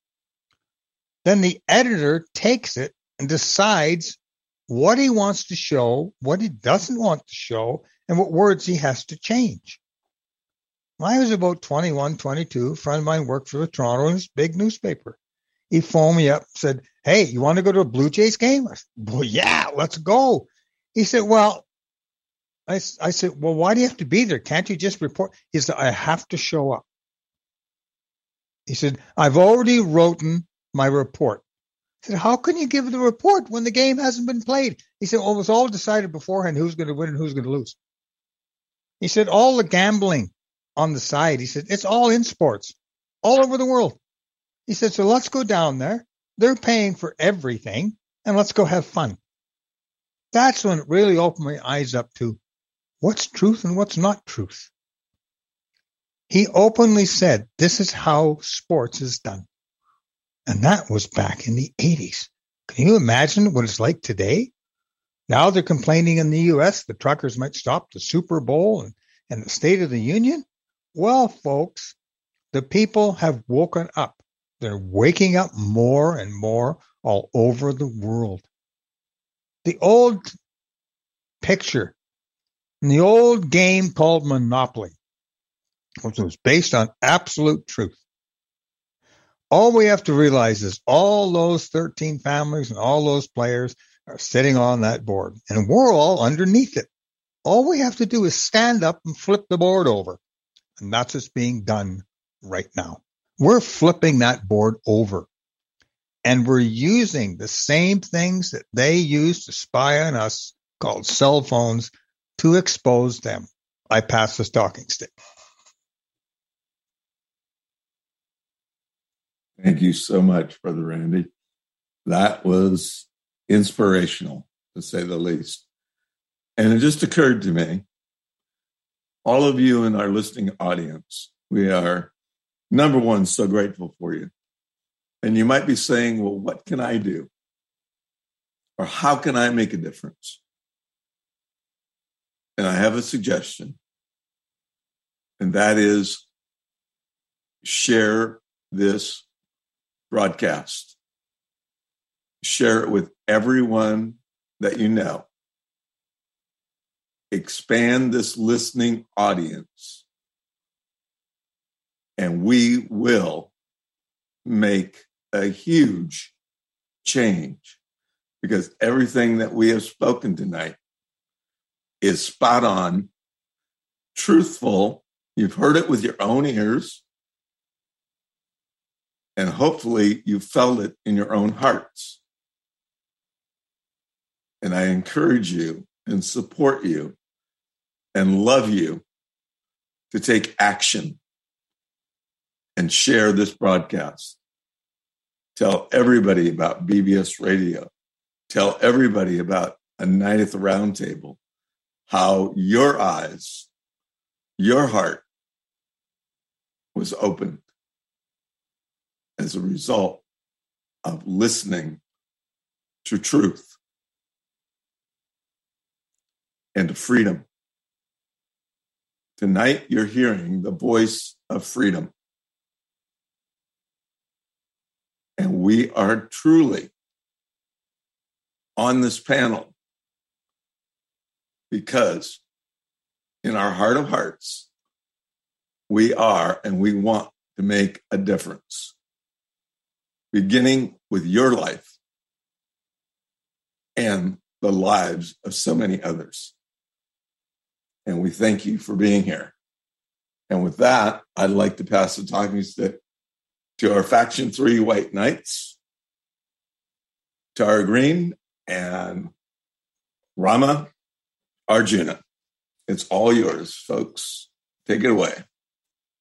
Then the editor takes it and decides what he wants to show, what he doesn't want to show, and what words he has to change. When I was about 21, 22, a friend of mine worked for the Toronto this big newspaper. He phoned me up, said, Hey, you want to go to a Blue Jays game? I said, Well, yeah, let's go. He said, Well, I, I said, Well, why do you have to be there? Can't you just report? He said, I have to show up. He said, I've already written my report. I said, How can you give the report when the game hasn't been played? He said, Well, it was all decided beforehand who's going to win and who's going to lose. He said, All the gambling on the side, he said, It's all in sports, all over the world. He said, So let's go down there. They're paying for everything, and let's go have fun. That's when it really opened my eyes up to what's truth and what's not truth. He openly said, This is how sports is done. And that was back in the 80s. Can you imagine what it's like today? Now they're complaining in the US the truckers might stop the Super Bowl and, and the State of the Union. Well, folks, the people have woken up. They're waking up more and more all over the world. The old picture in the old game called Monopoly, which was based on absolute truth. All we have to realize is all those 13 families and all those players are sitting on that board and we're all underneath it. All we have to do is stand up and flip the board over. And that's what's being done right now. We're flipping that board over and we're using the same things that they use to spy on us called cell phones to expose them. I pass the talking stick. Thank you so much, Brother Randy. That was inspirational, to say the least. And it just occurred to me all of you in our listening audience, we are, number one, so grateful for you. And you might be saying, well, what can I do? Or how can I make a difference? And I have a suggestion, and that is share this broadcast. Share it with everyone that you know. Expand this listening audience, and we will make a huge change because everything that we have spoken tonight is spot on, truthful. You've heard it with your own ears and hopefully you felt it in your own hearts. And I encourage you and support you and love you to take action. and share this broadcast. Tell everybody about BBS Radio. Tell everybody about a night at the round table, how your eyes, your heart was opened as a result of listening to truth and to freedom. Tonight, you're hearing the voice of freedom. And we are truly on this panel because in our heart of hearts, we are and we want to make a difference, beginning with your life and the lives of so many others. And we thank you for being here. And with that, I'd like to pass the talking stick to our Faction 3 White Knights, Tara Green, and Rama Arjuna. It's all yours, folks. Take it away.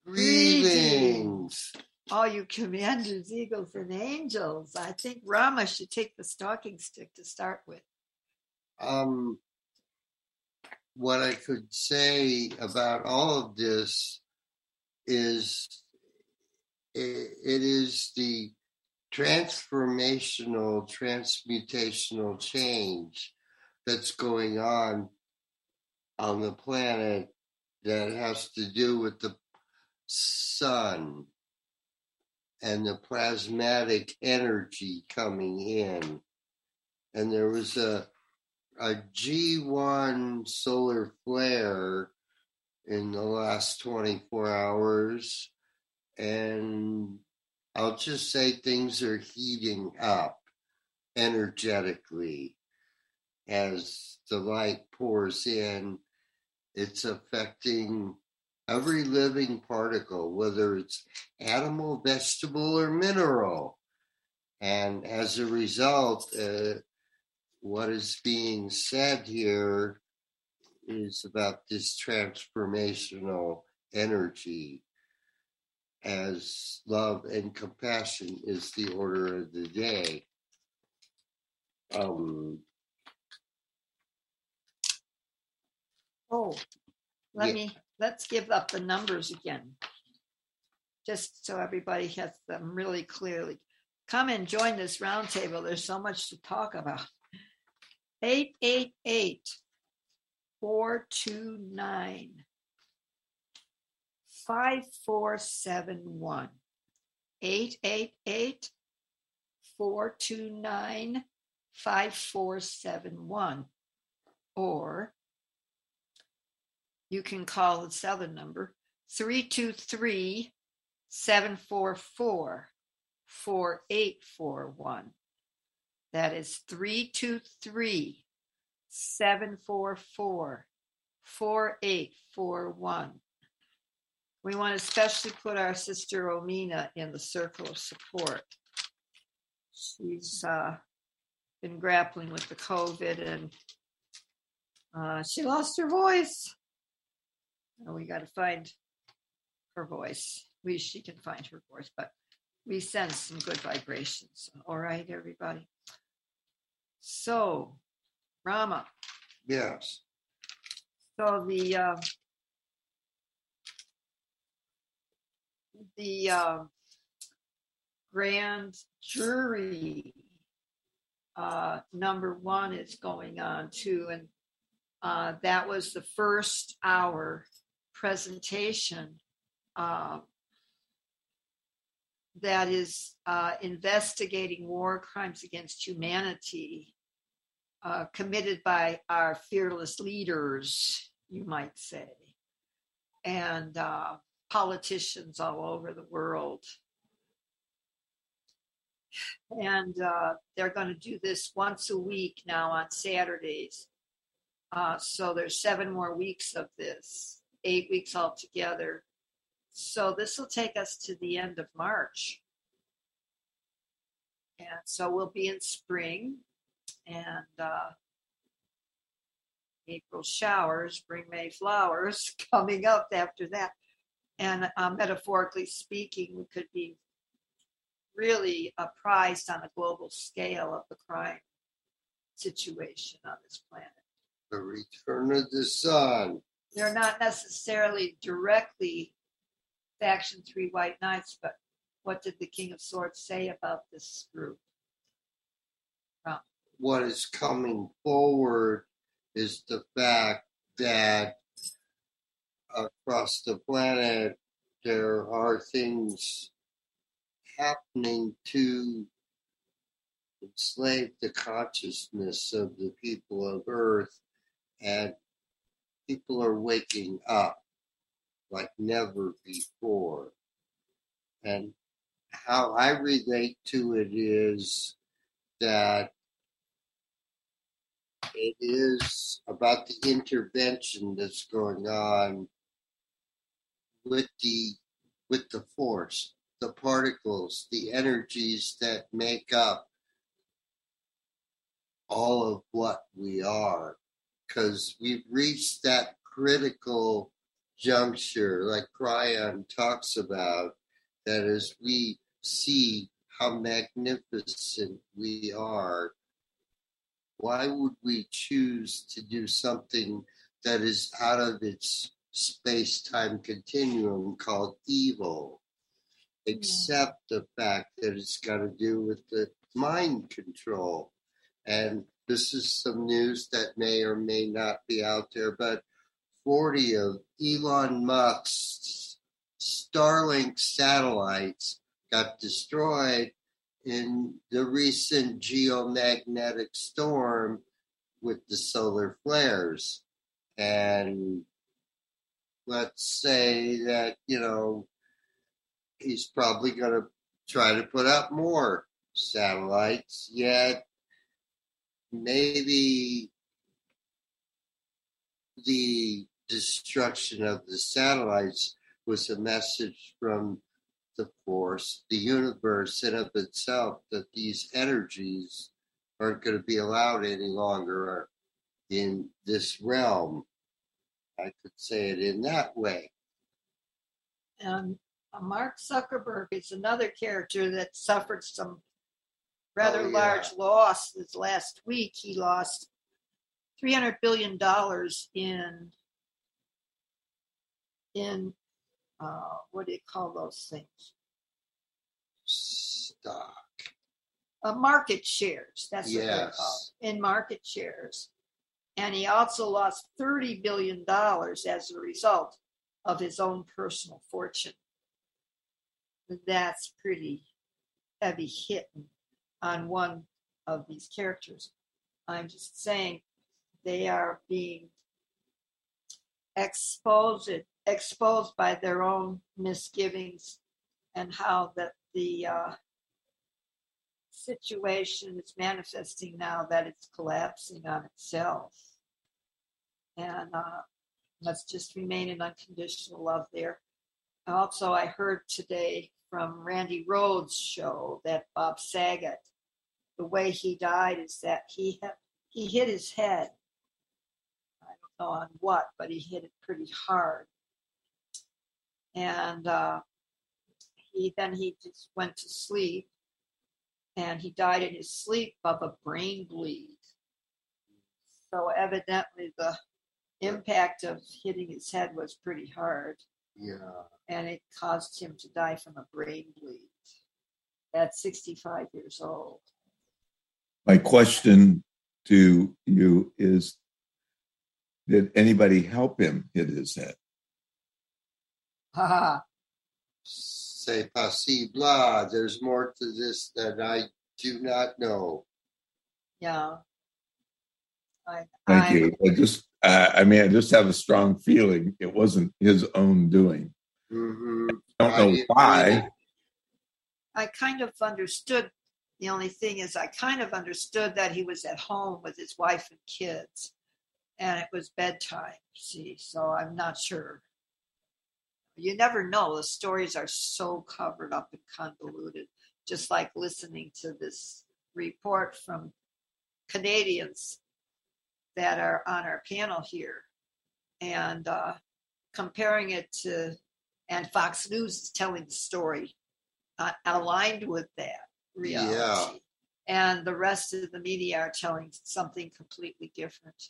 Greetings. All you commanders, eagles, and angels. I think Rama should take the stalking stick to start with. Um, what I could say about all of this is it, it is the transformational, transmutational change that's going on on the planet that has to do with the sun and the plasmatic energy coming in. And there was a a G1 solar flare in the last 24 hours. And I'll just say things are heating up energetically as the light pours in. It's affecting every living particle, whether it's animal, vegetable, or mineral. And as a result, uh, what is being said here is about this transformational energy as love and compassion is the order of the day. Um, Oh, let Yeah. me, let's give up the numbers again. Just so everybody has them really clearly. Come and join this roundtable. There's so much to talk about. 888 429 5471. 888 429 5471. Or you can call the Southern number 323 744 4841. That is 323 744 4841. We want to especially put our sister Omina in the circle of support. She's uh, been grappling with the COVID and uh, she lost her voice. We got to find her voice. We she can find her voice, but we send some good vibrations. All right, everybody. So, Rama. yes. So the uh, the uh, grand jury uh, number one is going on too, and uh, that was the first hour presentation uh, that is uh, investigating war crimes against humanity uh, committed by our fearless leaders, you might say, and uh, politicians all over the world. And uh, they're going to do this once a week now on Saturdays. Uh, so there's seven more weeks of this, eight weeks altogether. So this will take us to the end of March. And so we'll be in spring and uh, April showers bring May flowers *laughs* coming up after that. and uh, metaphorically speaking, we could be really apprised on a global scale of the crime situation on this planet. The return of the sun. They're not necessarily directly faction three white knights, but what did the King of Swords say about this group? What is coming forward is the fact that across the planet there are things happening to enslave the consciousness of the people of Earth, and people are waking up like never before. And how I relate to it is that it is about the intervention that's going on with the with the force, the particles, the energies that make up all of what we are. Because we've reached that critical juncture, like Kryon talks about, that as we see how magnificent we are, why would we choose to do something that is out of its space time continuum called evil? Except the fact that it's got to do with the mind control. And this is some news that may or may not be out there, but 40 of Elon Musk's Starlink satellites got destroyed in the recent geomagnetic storm with the solar flares. And let's say that, you know, he's probably going to try to put up more satellites, yet maybe the destruction of the satellites was a message from the force, the universe in of itself, that these energies aren't going to be allowed any longer in this realm. I could say it in that way. And uh, Mark Zuckerberg is another character that suffered some rather Oh, yeah. large loss this last week. He lost $300 billion in, in uh, what do you call those things? Stock. Uh, market shares. That's what they're Yes. called. In market shares. And he also lost $30 billion as a result of his own personal fortune. That's pretty heavy hitting on one of these characters. I'm just saying they are being exposed exposed by their own misgivings and how that the uh, situation is manifesting now that it's collapsing on itself. And uh, let's just remain in unconditional love there. Also, I heard today from Randi Rhodes' show that Bob Saget, the way he died is that he he hit his head. I don't know on what, but he hit it pretty hard. And uh, he then he just went to sleep, and he died in his sleep of a brain bleed. So evidently, the impact of hitting his head was pretty hard Yeah. and it caused him to die from a brain bleed at 65 years old. My question to you is Did anybody help him hit his head? Haha. C'est possible. There's more to this that I do not know. yeah. I, Thank I, you. I just, uh, I mean, I just have a strong feeling it wasn't his own doing. Mm-hmm. I don't know why. I kind of understood. The only thing is, I kind of understood that he was at home with his wife and kids, and it was bedtime. See, so I'm not sure. You never know. The stories are so covered up and convoluted, just like listening to this report from Canadians that are on our panel here and uh, comparing it to and Fox News is telling the story uh, aligned with that reality. Yeah. And the rest of the media are telling something completely different.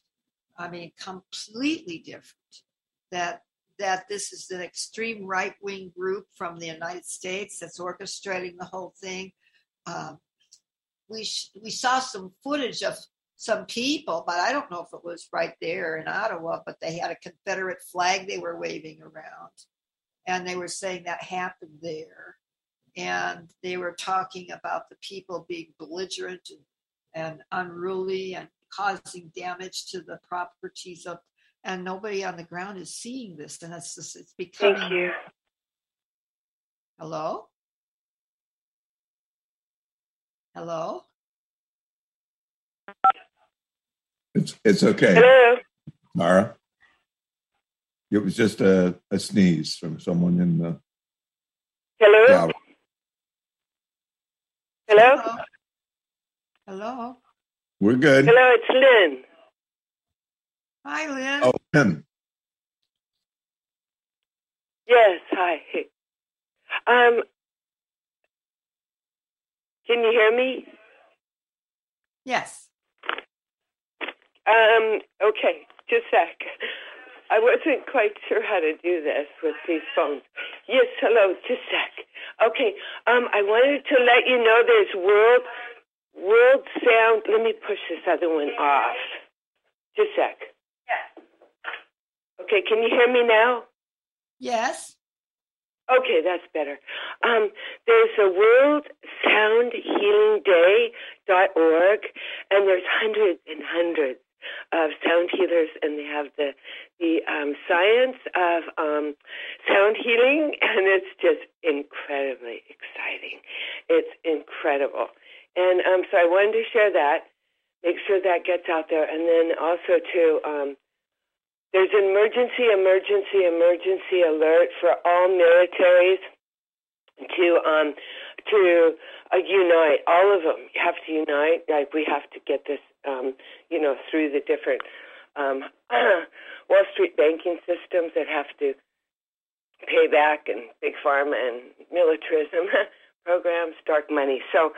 I mean, completely different. That that this is an extreme right wing group from the United States that's orchestrating the whole thing. Um, we sh- we saw some footage of some people, but I don't know if it was right there in Ottawa. But they had a Confederate flag they were waving around, and they were saying that happened there. And they were talking about the people being belligerent and, and unruly and causing damage to the properties of and nobody on the ground is seeing this and it's just it's becoming Thank you. hello hello It's it's okay. Hello. Mara. It was just a, a sneeze from someone in the Hello. gallery. Hello. hello We're good. Hello. It's Lynn. hi lynn Oh, Lynn. Yes. Hi. Um. Can you hear me? yes Um. Okay. Just a sec. I wasn't quite sure how to do this with these phones. Yes. Hello. Just a sec. Okay. Um. I wanted to let you know there's world world sound. Let me push this other one off. Just a sec. Yeah. Okay. Can you hear me now? yes Okay, that's better. Um, there's a World Sound Healing Day dot org, and there's hundreds and hundreds of sound healers, and they have the the um, science of um, sound healing, *laughs* and it's just incredibly exciting. It's incredible, and um, so I wanted to share that, make sure that gets out there, and then also to um, there's an emergency, emergency, emergency alert for all militaries to um to uh, unite. All of them you have to unite. Like we have to get this, um, you know, through the different um, *clears throat* Wall Street banking systems that have to pay back and big pharma and militarism *laughs* programs, dark money. So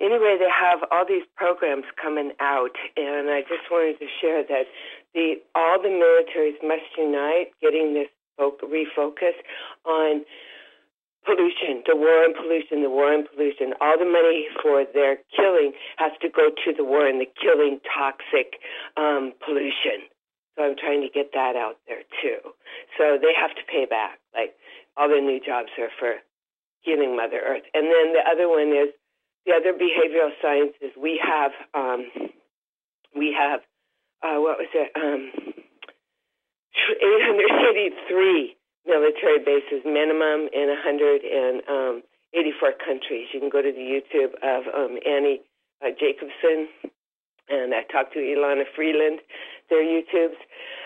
anyway, they have all these programs coming out, and I just wanted to share that the all the militaries must unite, getting this fo- refocus on pollution, the war on pollution, the war on pollution. All the money for their killing has to go to the war and the killing toxic um, pollution. So I'm trying to get that out there too. So they have to pay back. Like all their new jobs are for healing Mother Earth. And then the other one is the other behavioral sciences. We have um, we have uh, what was it? Um, 883 military bases minimum in 184 countries. You can go to the YouTube of um, Annie uh, Jacobsen, and I talked to Elana Freeland, their YouTubes.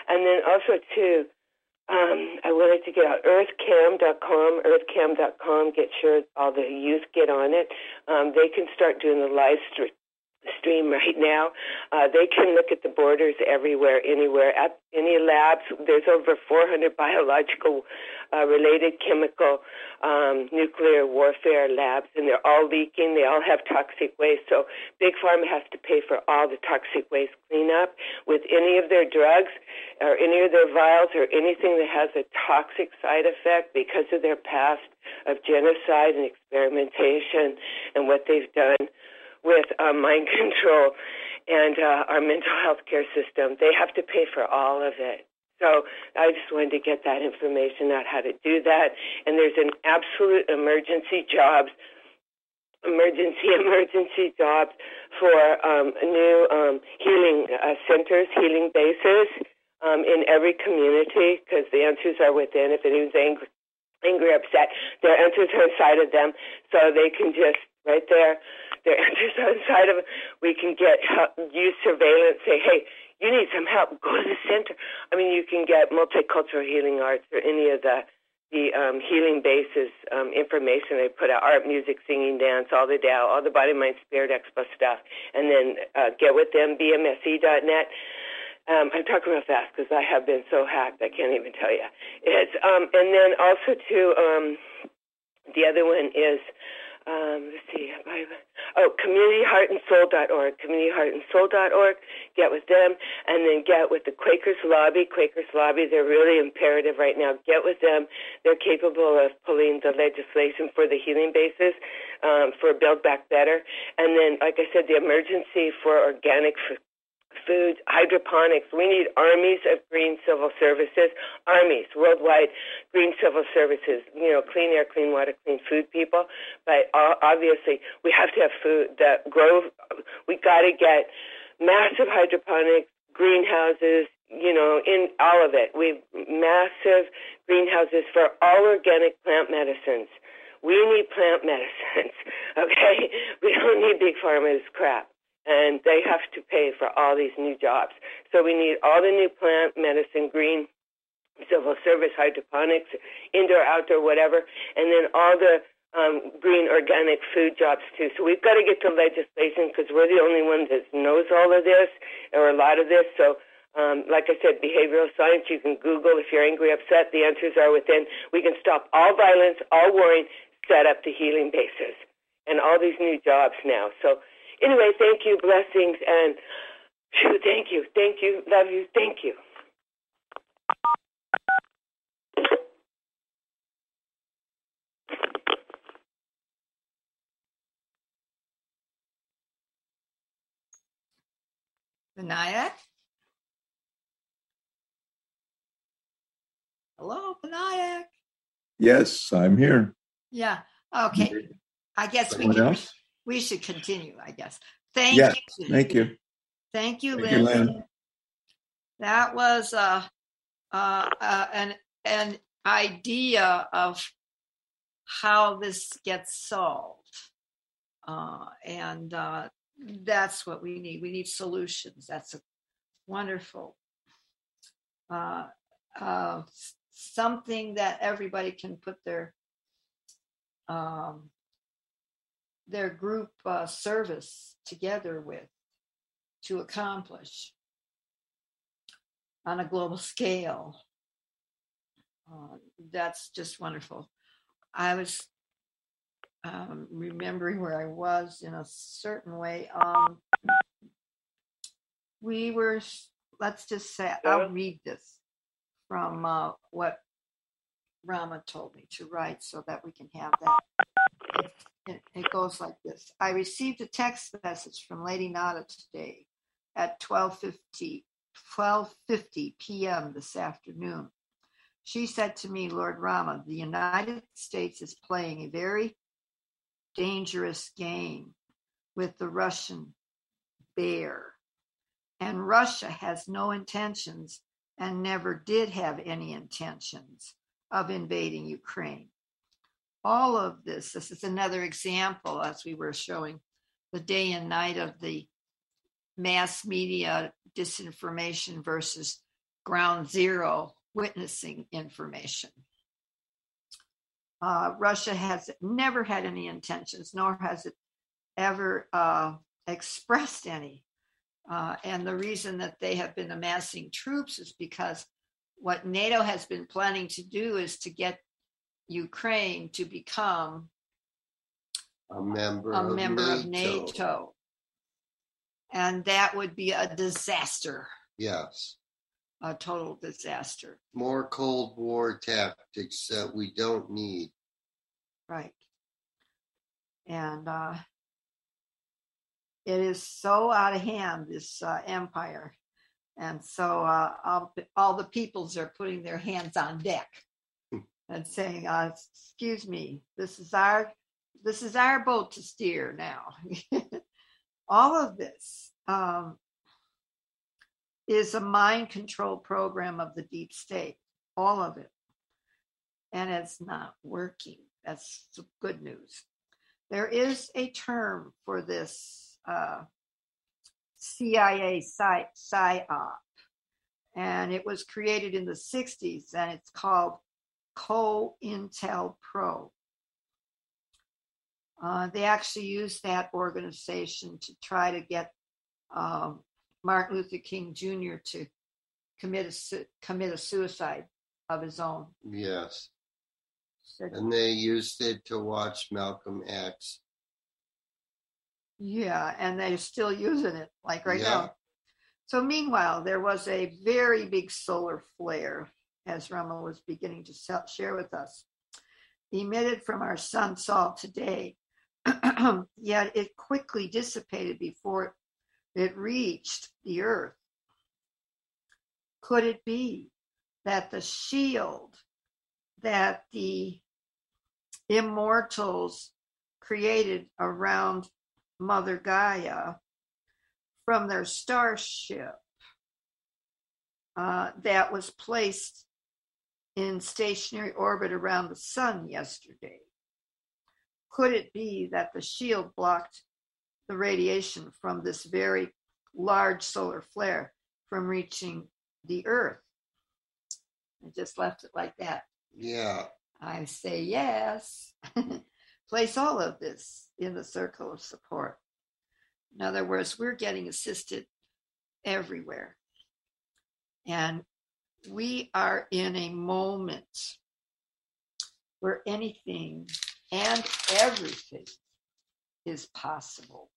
And then also, too, um, I wanted to get out earthcam.com, earthcam.com, get sure all the youth get on it. Um, they can start doing the live stream stream right now. Uh, they can look at the borders everywhere, anywhere, at any labs. There's over 400 biological uh, related chemical um, nuclear warfare labs, and they're all leaking. They all have toxic waste. So Big Pharma has to pay for all the toxic waste cleanup with any of their drugs or any of their vials or anything that has a toxic side effect because of their past of genocide and experimentation and what they've done with uh, mind *laughs* control and uh, our mental health care system. They have to pay for all of it. So I just wanted to get that information out how to do that. And there's an absolute emergency jobs, emergency *laughs* emergency jobs for um, new um, healing uh, centers, healing bases um, in every community because the answers are within. If anyone's angry, angry, upset, their answers are inside of them, so they can just right there. Their answers inside *laughs* of. We can get help, use surveillance. Say, hey, you need some help. Go to the center. I mean, you can get multicultural healing arts or any of the the um, healing bases um, information they put out art, music, singing, dance, all the Tao, all the Body, Mind, Spirit Expo stuff, and then uh, get with them, bmse.net. Um, I'm talking real fast because I have been so hacked I can't even tell you. It's um, and then also too. Um, the other one is um, let's see, oh, communityheartandsoul.org, communityheartandsoul.org. Get with them, and then get with the Quakers Lobby. Quakers Lobby, they're really imperative right now. Get with them. They're capable of pulling the legislation for the healing basis um, for Build Back Better. And then, like I said, the emergency for organic foods, hydroponics. We need armies of green civil services, armies worldwide, green civil services, you know, clean air, clean water, clean food people. But obviously, we have to have food that grow. We got to get massive hydroponics, greenhouses, you know, in all of it. We have massive greenhouses for all organic plant medicines. We need plant *laughs* medicines, okay? We don't need big pharma's crap and they have to pay for all these new jobs. So we need all the new plant medicine, green, civil service, hydroponics, indoor, outdoor, whatever, and then all the um, green organic food jobs too. So we've got to get to legislation because we're the only one that knows all of this or a lot of this. So um, like I said, behavioral science, you can Google if you're angry, upset, the answers are within. We can stop all violence, all warring, set up the healing bases and all these new jobs now. So Anyway, thank you, blessings, and phew, thank you, thank you, love you, thank you. Vinayak? Hello, Vinayak. Yes, I'm here. Yeah. Okay. I guess Someone we can. else? We should continue, I guess. Thank yes, you. thank you. Thank you, Thank you, Lynn. Lynn. That was uh, uh, uh, an an idea of how this gets solved, uh, and uh, that's what we need. We need solutions. That's a wonderful uh, uh, something that everybody can put their um, their group uh, service together with to accomplish on a global scale. Uh, that's just wonderful. I was um, remembering where I was in a certain way. Um, we were, let's just say, I'll read this from uh, what Rama told me to write so that we can have that. It, goes like this. I received a text message from Lady Nada today at 12:50 12:50 p.m. this afternoon. She said to me, Lord Rama, the United States is playing a very dangerous game with the Russian bear. And Russia has no intentions and never did have any intentions of invading Ukraine all of this. This is another example, as we were showing the day and night of the mass media disinformation versus ground zero witnessing information. Uh, Russia has never had any intentions, nor has it ever uh, expressed any. Uh, and the reason that they have been amassing troops is because what NATO has been planning to do is to get Ukraine to become a member, a of, member NATO. of NATO. And that would be a disaster, Yes. a total disaster. More Cold War tactics that we don't need. Right. And uh, it is so out of hand, this uh, empire. And so uh, all, all the peoples are putting their hands on deck and saying, uh, "Excuse me, this is our this is our boat to steer now." *laughs* All of this um, is a mind control program of the deep state. All of it, and it's not working. That's good news. There is a term for this uh, CIA psyop, and it was created in the 60s, and it's called COINTELPRO. Uh, they actually used that organization to try to get um, Martin Luther King Jr. to commit a su- commit a suicide of his own. Yes. Said, And they used it to watch Malcolm X. yeah, and they're still using it like right Yeah. now. So meanwhile, there was a very big solar flare, as Rama was beginning to se- share with us, emitted from our sun Sol today. *clears throat* Yet it quickly dissipated before it reached the Earth. Could it be that the shield that the immortals created around Mother Gaia from their starship uh, that was placed in stationary orbit around the sun yesterday. Could it be that the shield blocked the radiation from this very large solar flare from reaching the Earth? I just left it like that. Yeah. I say yes. *laughs* Place all of this in the circle of support. In other words, we're getting assisted everywhere. And we are in a moment where anything and everything is possible.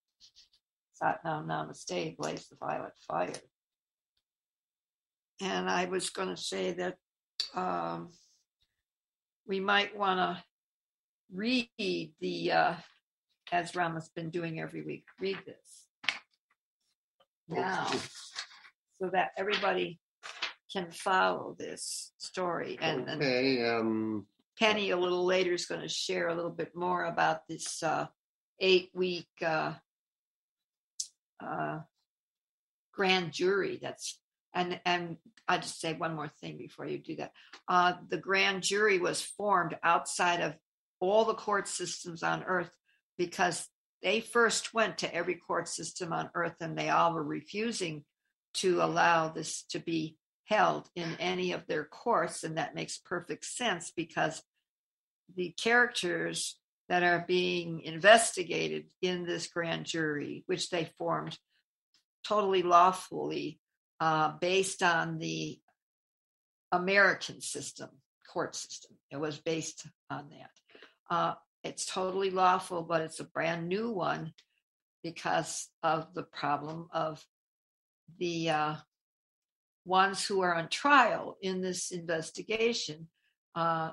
Satnam Namaste, blaze the violet fire. And I was going to say that um, we might want to read the, uh, as Rama's been doing every week, read this now so that everybody can follow this story. And then Okay. Um, Penny a little later is going to share a little bit more about this uh, eight week uh, uh, grand jury that's and and I just say one more thing before you do that. Uh, the grand jury was formed outside of all the court systems on earth because they first went to every court system on earth and they all were refusing to allow this to be held in any of their courts and that makes perfect sense because the characters that are being investigated in this grand jury which they formed totally lawfully uh, based on the American system, court system. It was based on that. Uh, it's totally lawful, but it's a brand new one because of the problem of the uh, ones who are on trial in this investigation uh,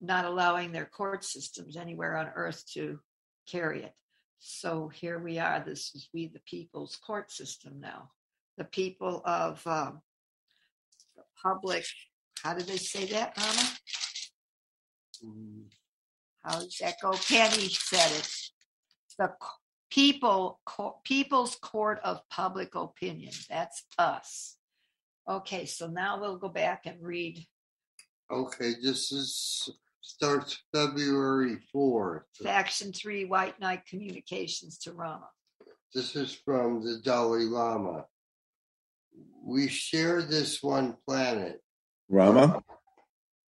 not allowing their court systems anywhere on earth to carry it. So here we are. This is we the people's court system now. The people of um, the public. How did they say that, Mama? How does that go? Penny said it. The people, co- people's court of public opinion. That's us. Okay, so now we'll go back and read okay. This is starts February 4th. Faction Three White Knight Communications to Rama. This is from the Dalai Lama. We share this one planet. Rama?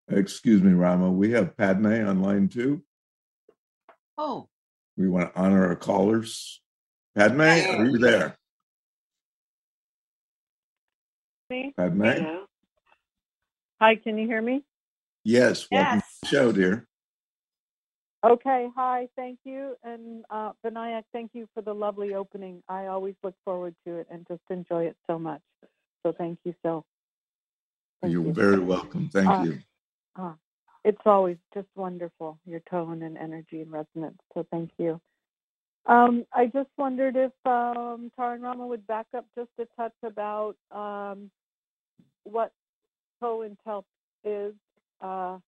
Excuse me, Rama. We have Padme on line two. Oh, We want to honor our callers. Padme, are you there? Me? Padme? Hello. Hi, can you hear me? Yes, welcome to the show, dear. Okay, hi, thank you. And uh, Vinayak, thank you for the lovely opening. I always look forward to it and just enjoy it so much. So thank you so. You're very welcome. Thank Uh, you. Uh, it's always just wonderful, your tone and energy and resonance. So thank you. Um, I just wondered if um, Tara and Rama would back up just a touch about um, what CoIntel is uh,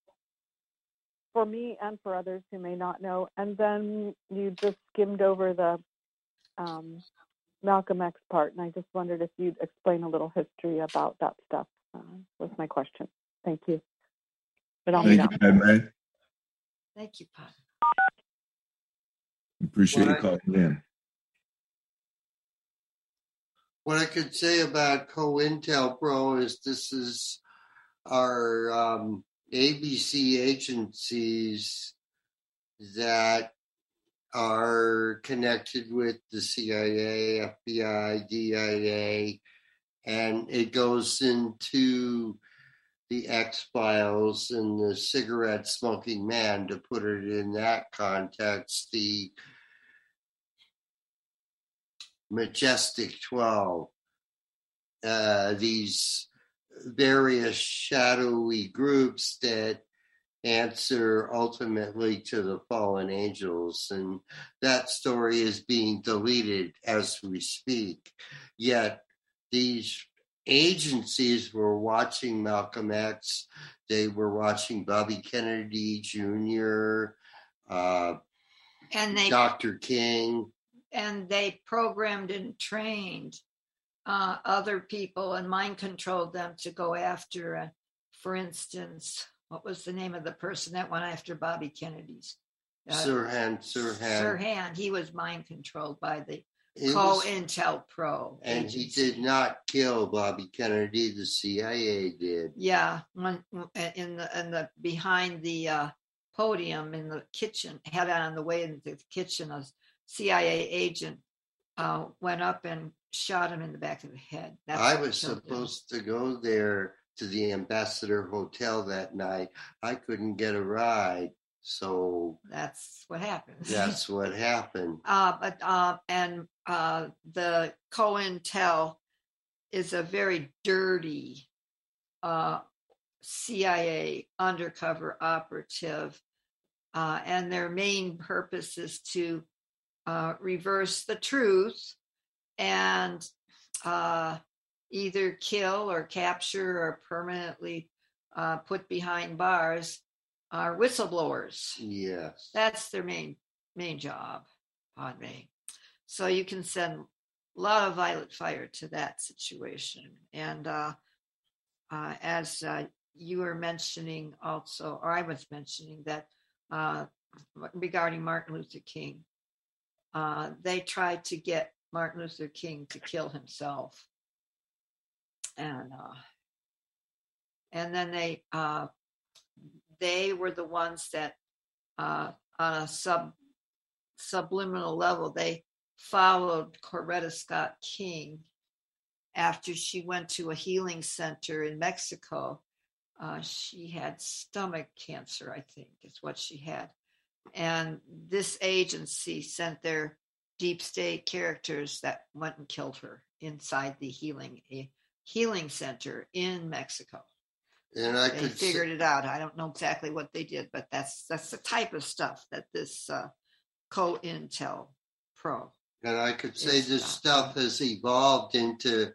for me and for others who may not know. And then you just skimmed over the um, Malcolm X part, and I just wondered if you'd explain a little history about that stuff. Uh, was my question. Thank you. But I'll Thank you, up. Padme. thank you, Pat. Appreciate you calling in. What I could say about CoIntel Pro is this is our um, ABC agencies that are connected with the CIA, FBI, DIA, and it goes into the X Files and the cigarette smoking man to put it in that context. The Majestic 12, uh, these various shadowy groups that answer ultimately to the fallen angels. And that story is being deleted as we speak. Yet these agencies were watching Malcolm X, they were watching Bobby Kennedy Jr., uh, and they Dr. King. And they programmed and trained uh, other people and mind controlled them to go after, uh, for instance, what was the name of the person that went after Bobby Kennedy's? Uh, Sirhan, Sirhan. Sirhan. He was mind controlled by the He was- COINTEL Pro. And he did not kill Bobby Kennedy, the CIA did. Yeah, one in the in the behind the uh, podium in the kitchen, had on the way into the kitchen, a CIA agent uh, went up and shot him in the back of the head. That's I was killed him. supposed to go there to the Ambassador Hotel that night. I couldn't get a ride, so That's what happens. that's *laughs* what happened. Uh, but uh, and uh, the COINTEL is a very dirty uh, CIA undercover operative, uh, and their main purpose is to uh, reverse the truth and uh, either kill or capture or permanently uh, put behind bars are whistleblowers. Yes. That's their main main job. Pardon me. So you can send a lot of violet fire to that situation. And uh, uh, as uh, you were mentioning also, or I was mentioning that uh, regarding Martin Luther King, uh, they tried to get Martin Luther King to kill himself, and uh, and then they uh, they were the ones that uh, on a sub subliminal level they followed Coretta Scott King after she went to a healing center in Mexico. Uh, she had stomach cancer, I think, is what she had. And this agency sent their deep state characters that went and killed her inside the healing a healing center in Mexico. And I they could figured it out. I don't know exactly what they did, but that's that's the type of stuff that this uh, COINTEL Pro. And I could say this stuff has evolved into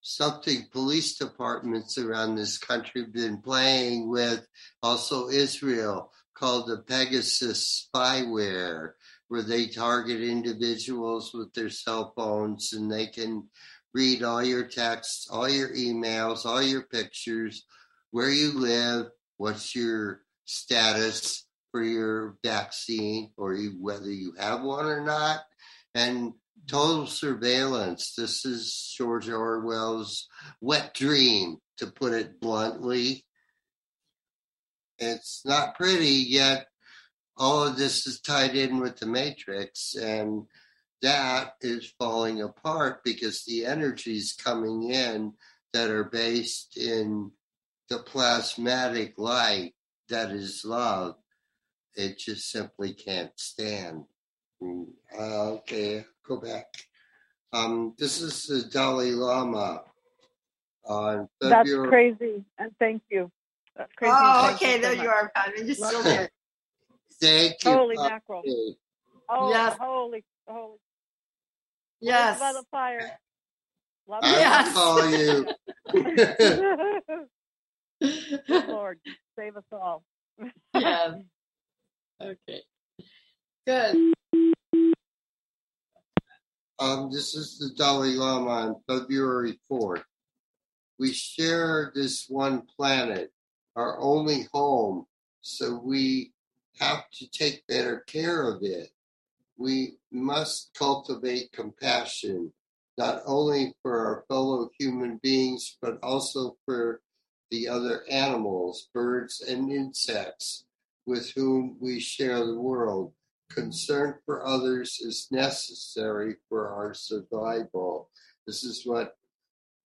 something police departments around this country have been playing with, also Israel, called the Pegasus spyware, where they target individuals with their cell phones and they can read all your texts, all your emails, all your pictures, where you live, what's your status for your vaccine, or whether you have one or not and total surveillance. This is George Orwell's wet dream, to put it bluntly. It's not pretty, yet all of this is tied in with the matrix, and that is falling apart because the energies coming in that are based in the plasmatic light that is love, it just simply can't stand. Uh, okay, go back. Um, this is the Dalai Lama on That's crazy, and thank you. That's crazy. Oh, thank okay, so there much. you are. I mean, you're still there. Thank you. Holy Bobby. mackerel! Oh, Yes. holy, holy. Yes. By the fire. Love I Yes. will call you. *laughs* *laughs* Lord, save us all. yes. Okay. Good. Um, this is the Dalai Lama on February 4th. We share this one planet, our only home, so we have to take better care of it. We must cultivate compassion, not only for our fellow human beings, but also for the other animals, birds, and insects with whom we share the world. Concern for others is necessary for our survival. This is what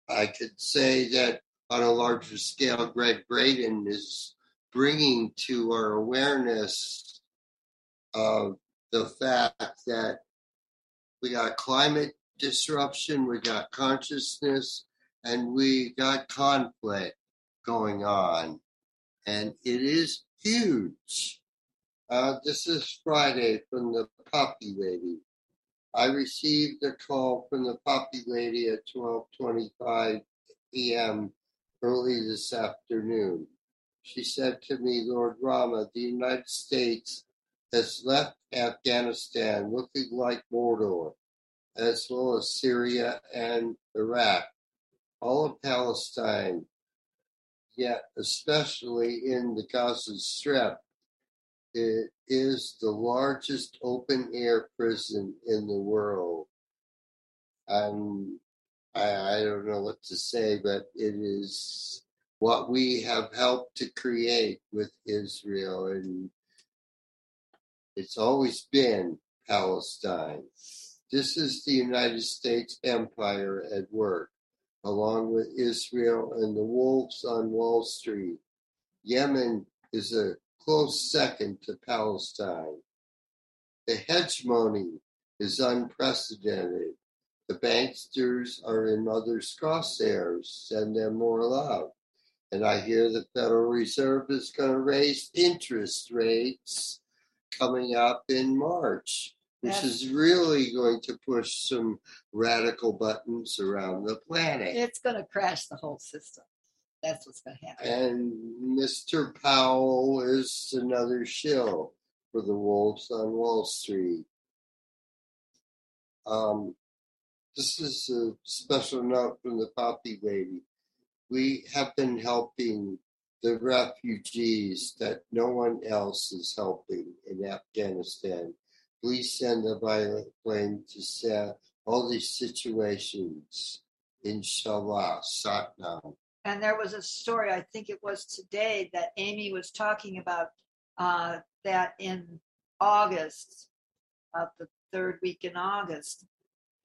I could say that on a larger scale, Gregg Braden is bringing to our awareness of the fact that we got climate disruption, we got consciousness, and we got conflict going on. And it is huge. Uh, this is Friday from the Poppy Lady. I received a call from the Poppy Lady at 12:25 p.m. early this afternoon. She said to me, Lord Rama, the United States has left Afghanistan looking like Mordor, as well as Syria and Iraq, all of Palestine, yet especially in the Gaza Strip. It is the largest open air prison in the world. And I, I don't know what to say, but it is what we have helped to create with Israel. And it's always been Palestine. This is the United States empire at work, along with Israel and the wolves on Wall Street. Yemen is a close second to Palestine. The hegemony is unprecedented. The banksters are in others' crosshairs, send them more love. And I hear the Federal Reserve is going to raise interest rates coming up in March, which That's- is really going to push some radical buttons around the planet. It's going to crash the whole system. That's what's going to happen. And Mr. Powell is another shill for the Wolves on Wall Street. Um, this is a special note from the Poppy Lady. We have been helping the refugees that no one else is helping in Afghanistan. Please send a violent plane to set all these situations. Inshallah, Satnam. And there was a story, I think it was today, that Amy was talking about uh, that in August, of the third week in August,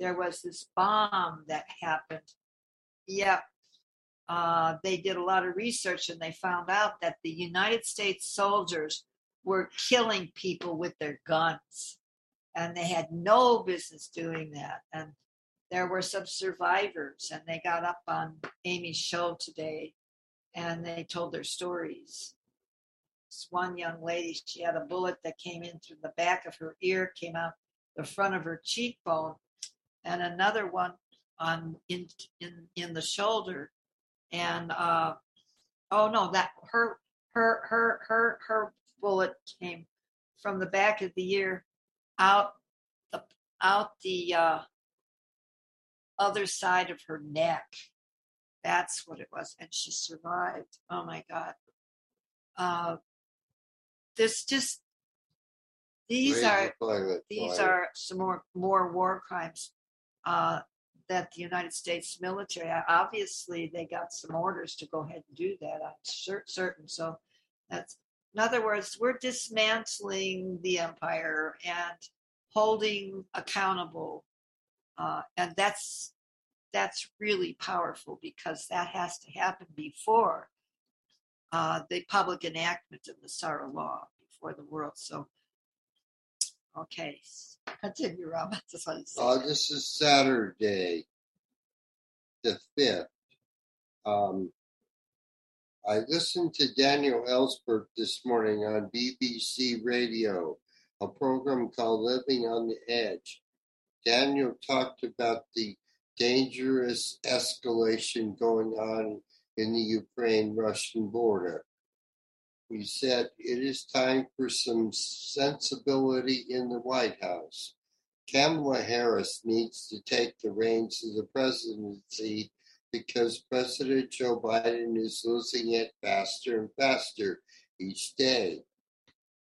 there was this bomb that happened. Yep. Uh, they did a lot of research and they found out that the United States soldiers were killing people with their guns. And they had no business doing that. And there were some survivors and they got up on Amy's show today and they told their stories. This one young lady, she had a bullet that came in through the back of her ear, came out the front of her cheekbone, and another one on in in in the shoulder. And uh oh no, that her her her her her bullet came from the back of the ear out the out the uh other side of her neck. That's what it was. And she survived. Oh my God. Uh, this just, these Raise are, these are some more, more war crimes uh, that the United States military, obviously they got some orders to go ahead and do that. I'm cer- certain. So that's, in other words, we're dismantling the empire and holding accountable uh, and that's that's really powerful because that has to happen before uh, the public enactment of the Sarah law before the world. So, okay, continue, Rob. *laughs* That's what. Uh, this is Saturday, the 5th. Um, I listened to Daniel Ellsberg this morning on BBC Radio, a program called Living on the Edge. Daniel talked about the dangerous escalation going on in the Ukraine Russian border. He said it is time for some sensibility in the White House. Kamala Harris needs to take the reins of the presidency because President Joe Biden is losing it faster and faster each day.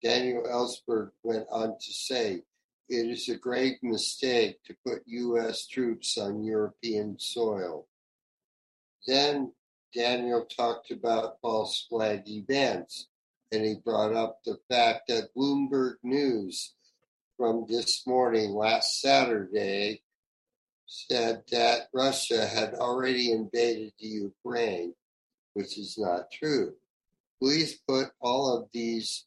Daniel Ellsberg went on to say, it is a grave mistake to put U.S. troops on European soil. Then Daniel talked about false flag events, and he brought up the fact that Bloomberg News from this morning, last Saturday, said that Russia had already invaded the Ukraine, which is not true. Please put all of these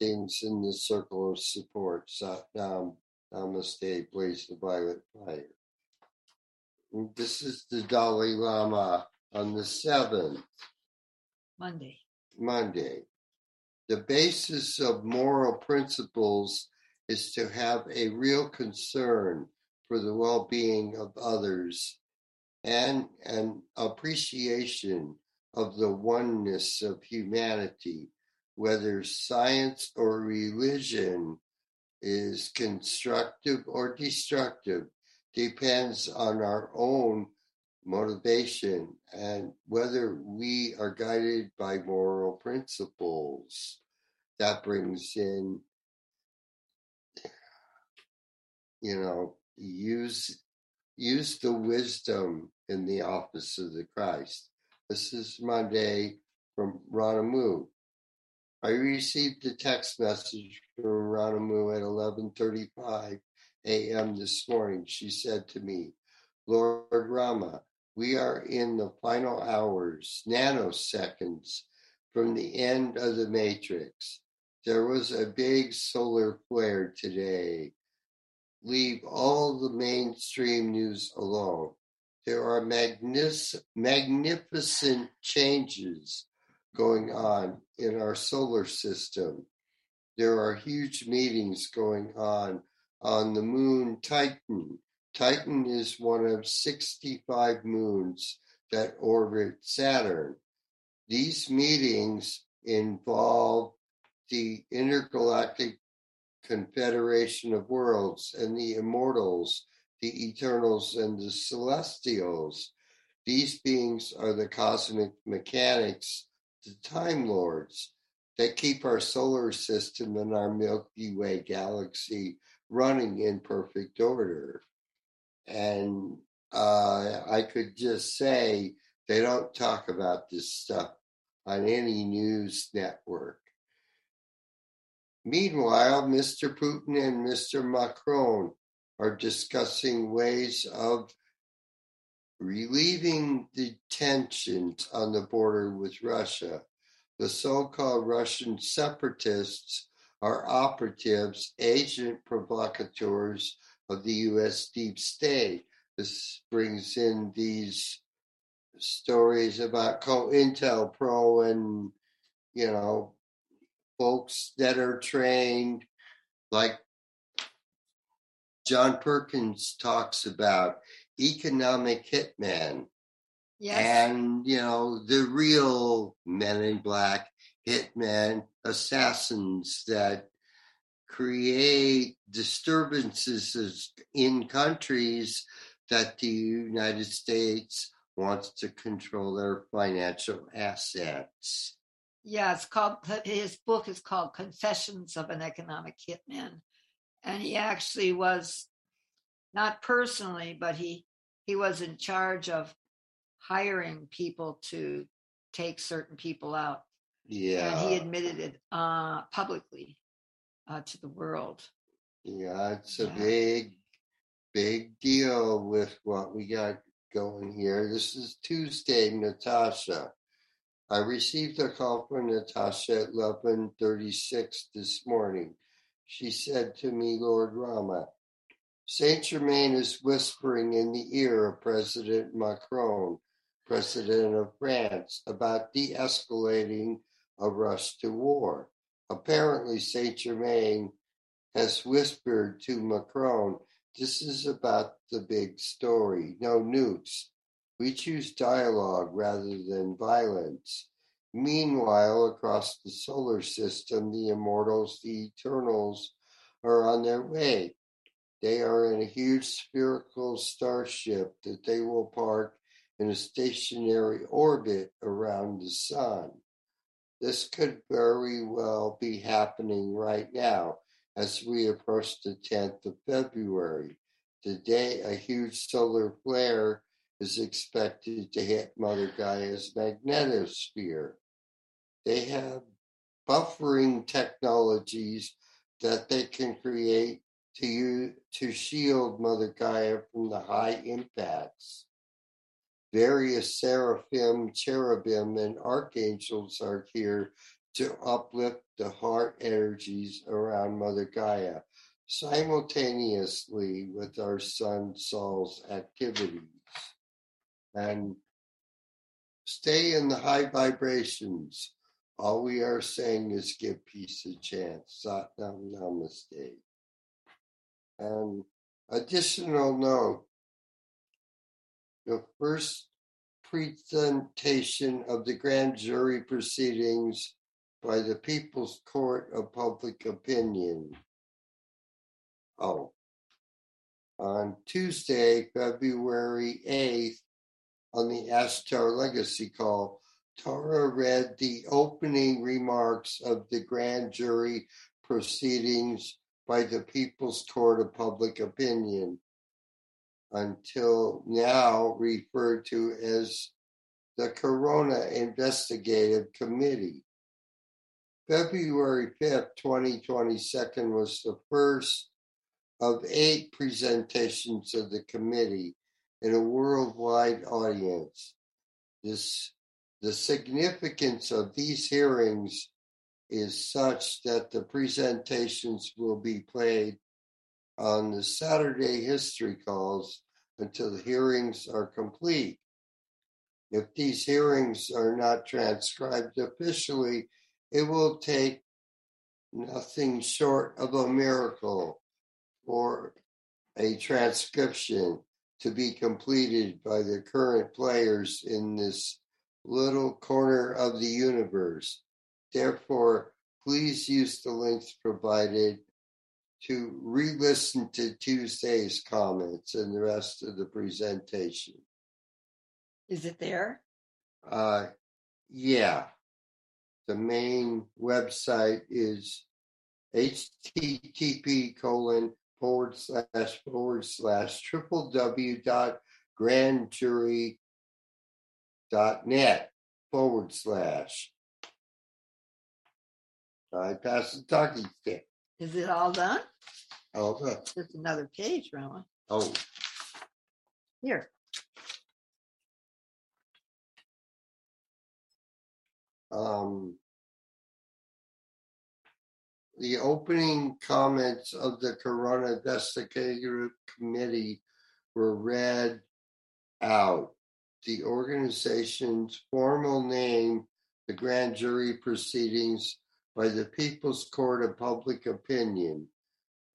things in the circle of support. So, um, namaste, please the violet fire. This is the Dalai Lama on the 7th. Monday. Monday. The basis of moral principles is to have a real concern for the well being of others and an appreciation of the oneness of humanity, whether science or religion is constructive or destructive, depends on our own motivation and whether we are guided by moral principles. That brings in, you know, use use the wisdom in the office of the Christ. This is Monday from Ranamu. I received a text message from Ranamu at 11:35 a.m. this morning. She said to me, "Lord Rama, we are in the final hours, nanoseconds from the end of the matrix. There was a big solar flare today. Leave all the mainstream news alone. There are magnis- magnificent changes going on in our solar system. There are huge meetings going on on the moon Titan Titan is one of 65 moons that orbit Saturn. These meetings involve the Intergalactic Confederation of Worlds and the Immortals, the Eternals, and the Celestials. These beings are the cosmic mechanics, the Time Lords, that keep our solar system and our Milky Way galaxy running in perfect order. And uh, I could just say they don't talk about this stuff on any news network. Meanwhile, Mr. Putin and Mr. Macron are discussing ways of relieving the tensions on the border with Russia. The so called Russian separatists are operatives, agent provocateurs of the U.S. deep state. This brings in these stories about COINTELPRO and, you know, folks that are trained, like John Perkins talks about economic hitman. Yes. And, you know, the real men in black hitmen, assassins that create disturbances in countries that the United States wants to control their financial assets. Yeah, it's called his book is called Confessions of an Economic Hitman. And he actually was not personally, but he he was in charge of hiring people to take certain people out. Yeah. And he admitted it uh, publicly uh, to the world. Yeah, it's a Yeah. big, big deal with what we got going here. This is Tuesday, Natasha. I received a call from Natasha at 11:36 this morning. She said to me, Lord Rama, Saint Germain is whispering in the ear of President Macron, President of France, about de-escalating a rush to war. Apparently, Saint Germain has whispered to Macron, this is about the big story. No nukes. We choose dialogue rather than violence. Meanwhile, across the solar system, the immortals, the eternals, are on their way. They are in a huge spherical starship that they will park in a stationary orbit around the sun. This could very well be happening right now as we approach the 10th of February. Today, a huge solar flare is expected to hit Mother Gaia's magnetosphere. They have buffering technologies that they can create to you to shield Mother Gaia from the high impacts. Various seraphim, cherubim, and archangels are here to uplift the heart energies around Mother Gaia simultaneously with our sun Sol's activities. And stay in the high vibrations. All we are saying is give peace a chance. Satnam Namaste. And additional note the first presentation of the grand jury proceedings by the People's Court of Public Opinion. Oh, on Tuesday, February 8th, on the Ashtar Legacy Call, Tara read the opening remarks of the grand jury proceedings by the People's Court of Public Opinion, until now referred to as the Corona Investigative Committee. February 5th, 2022 was the first of eight presentations of the committee in a worldwide audience. This, the significance of these hearings is such that the presentations will be played on the Saturday history calls until the hearings are complete. If these hearings are not transcribed officially, it will take nothing short of a miracle for a transcription to be completed by the current players in this little corner of the universe. Therefore, please use the links provided to re listen to Tuesday's comments and the rest of the presentation. Is it there? Uh, yeah. The main website is http colon forward slash forward slash triple w dot grand jury dot net forward slash. I pass the talking stick. Is it all done? Oh, good. There's another page, Rowan. Oh, Here. um, the opening comments of the Corona Investigative Committee were read out. The organization's formal name, the grand jury proceedings by the People's Court of Public Opinion.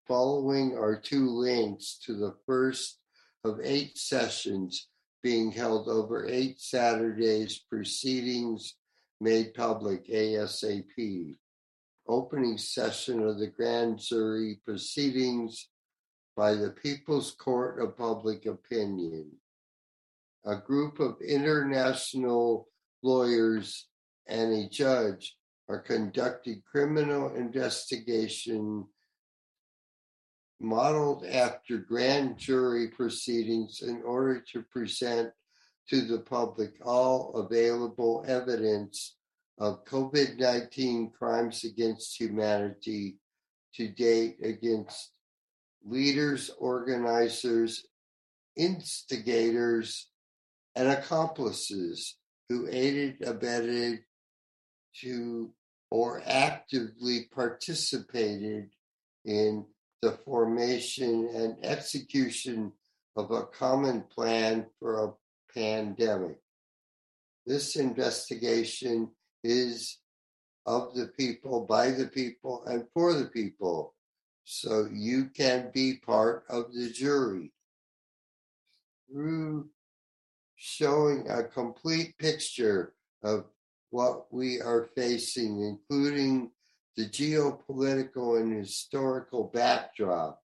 Following are two links to the first of eight sessions being held over eight Saturdays, proceedings made public ASAP. Opening session of the grand jury proceedings by the People's Court of Public Opinion. A group of international lawyers and a judge are conducting criminal investigation modeled after grand jury proceedings in order to present to the public all available evidence of COVID 19 crimes against humanity to date against leaders, organizers, instigators, and accomplices who aided, abetted, to or actively participated in the formation and execution of a common plan for a pandemic. This investigation is of the people, by the people, and for the people. So you can be part of the jury through showing a complete picture of what we are facing, including the geopolitical and historical backdrop.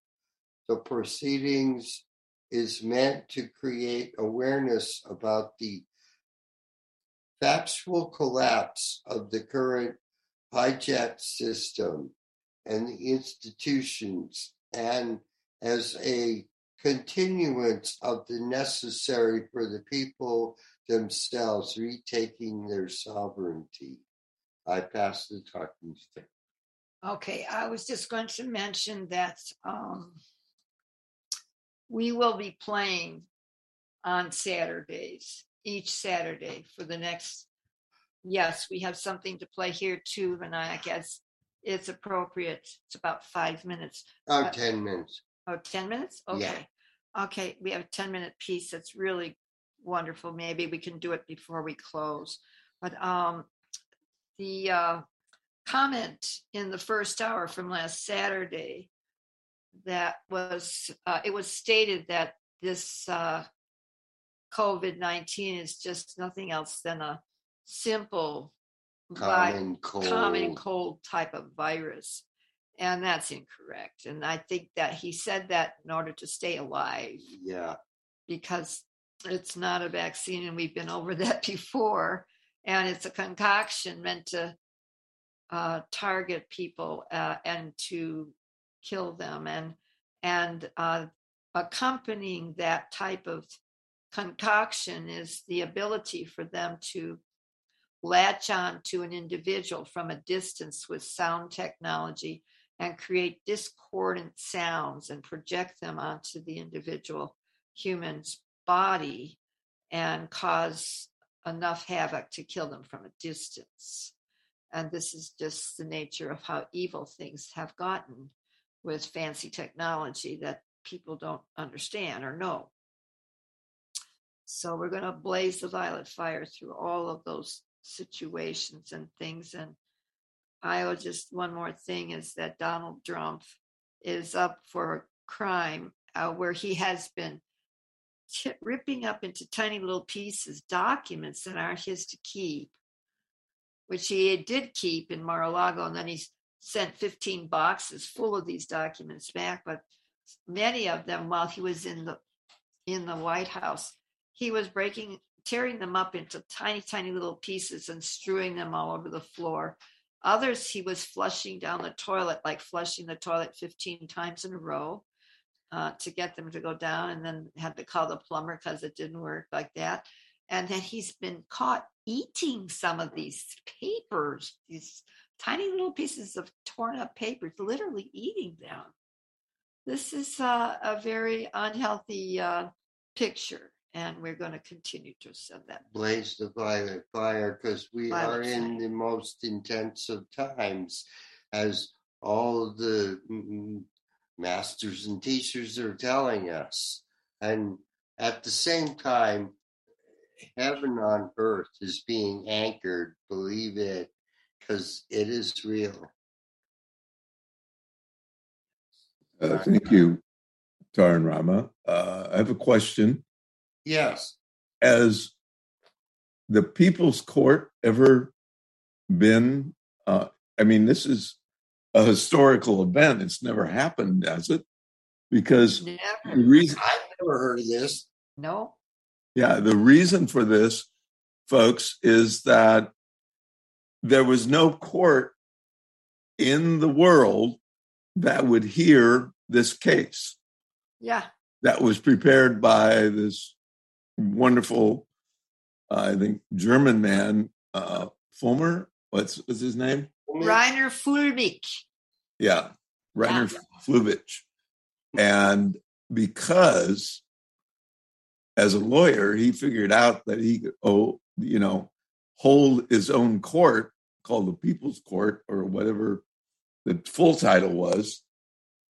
The proceedings is meant to create awareness about the factual collapse of the current hijacked system and the institutions, and as a continuance of the necessary for the people themselves retaking their sovereignty. I pass the talking stick. Okay, I was just going to mention that um, we will be playing on Saturdays, each Saturday for the next. Yes, we have something to play here too, Vinayak, as it's appropriate. It's about five minutes. Oh, Uh, 10 minutes. Oh, 10 minutes? Yeah. Okay. Okay, we have a 10 minute piece that's really wonderful. Maybe we can do it before we close. But um the uh comment in the first hour from last Saturday that was uh, it was stated that this uh COVID-19 is just nothing else than a simple vi- cold. common cold type of virus. And that's incorrect. And I think that he said that in order to stay alive Yeah. because it's not a vaccine and we've been over *laughs* that before. And it's a concoction meant to uh, target people uh, and to kill them. And and uh, accompanying that type of concoction is the ability for them to latch on to an individual from a distance with sound technology and create discordant sounds and project them onto the individual human's body and cause enough havoc to kill them from a distance. And this is just the nature of how evil things have gotten with fancy technology that people don't understand or know. So we're going to blaze the violet fire through all of those situations and things. And I will just one more thing is that Donald Trump is up for a crime uh, where he has been ripping up into tiny little pieces documents that aren't his to keep, which he did keep in Mar-a-Lago, and then he sent 15 boxes full of these documents back. But many of them, while he was in the in the White House, he was breaking, tearing them up into tiny, tiny little pieces and strewing them all over the floor. Others, he was flushing down the toilet, like flushing the toilet 15 times in a row uh, to get them to go down, and then had to call the plumber because it didn't work like that. And then he's been caught eating some of these papers, these tiny little pieces of torn up papers, literally eating them. This is uh, a very unhealthy uh, picture, and we're going to continue to send that. blaze the violet fire because we Violet are in the most intense of times as all the masters and teachers are telling us and at the same time heaven on earth is being anchored believe it because it is real Uh, thank you, Taran Rama. Uh, I have a question. yes Has the People's Court ever been? Uh, I mean, this is a historical event. It's never happened, has it? Because the reason, i've never heard of this No, yeah, the reason for this, folks, is that there was no court in the world that would hear this case. yeah, that was prepared by this wonderful, uh, I think, German man, uh, Fulmer. What's, what's his name? Rainer Fuellmich. Yeah, Rainer Fluvich. And because as a lawyer, he figured out that he could, oh, you know, hold his own court called the People's Court or whatever the full title was.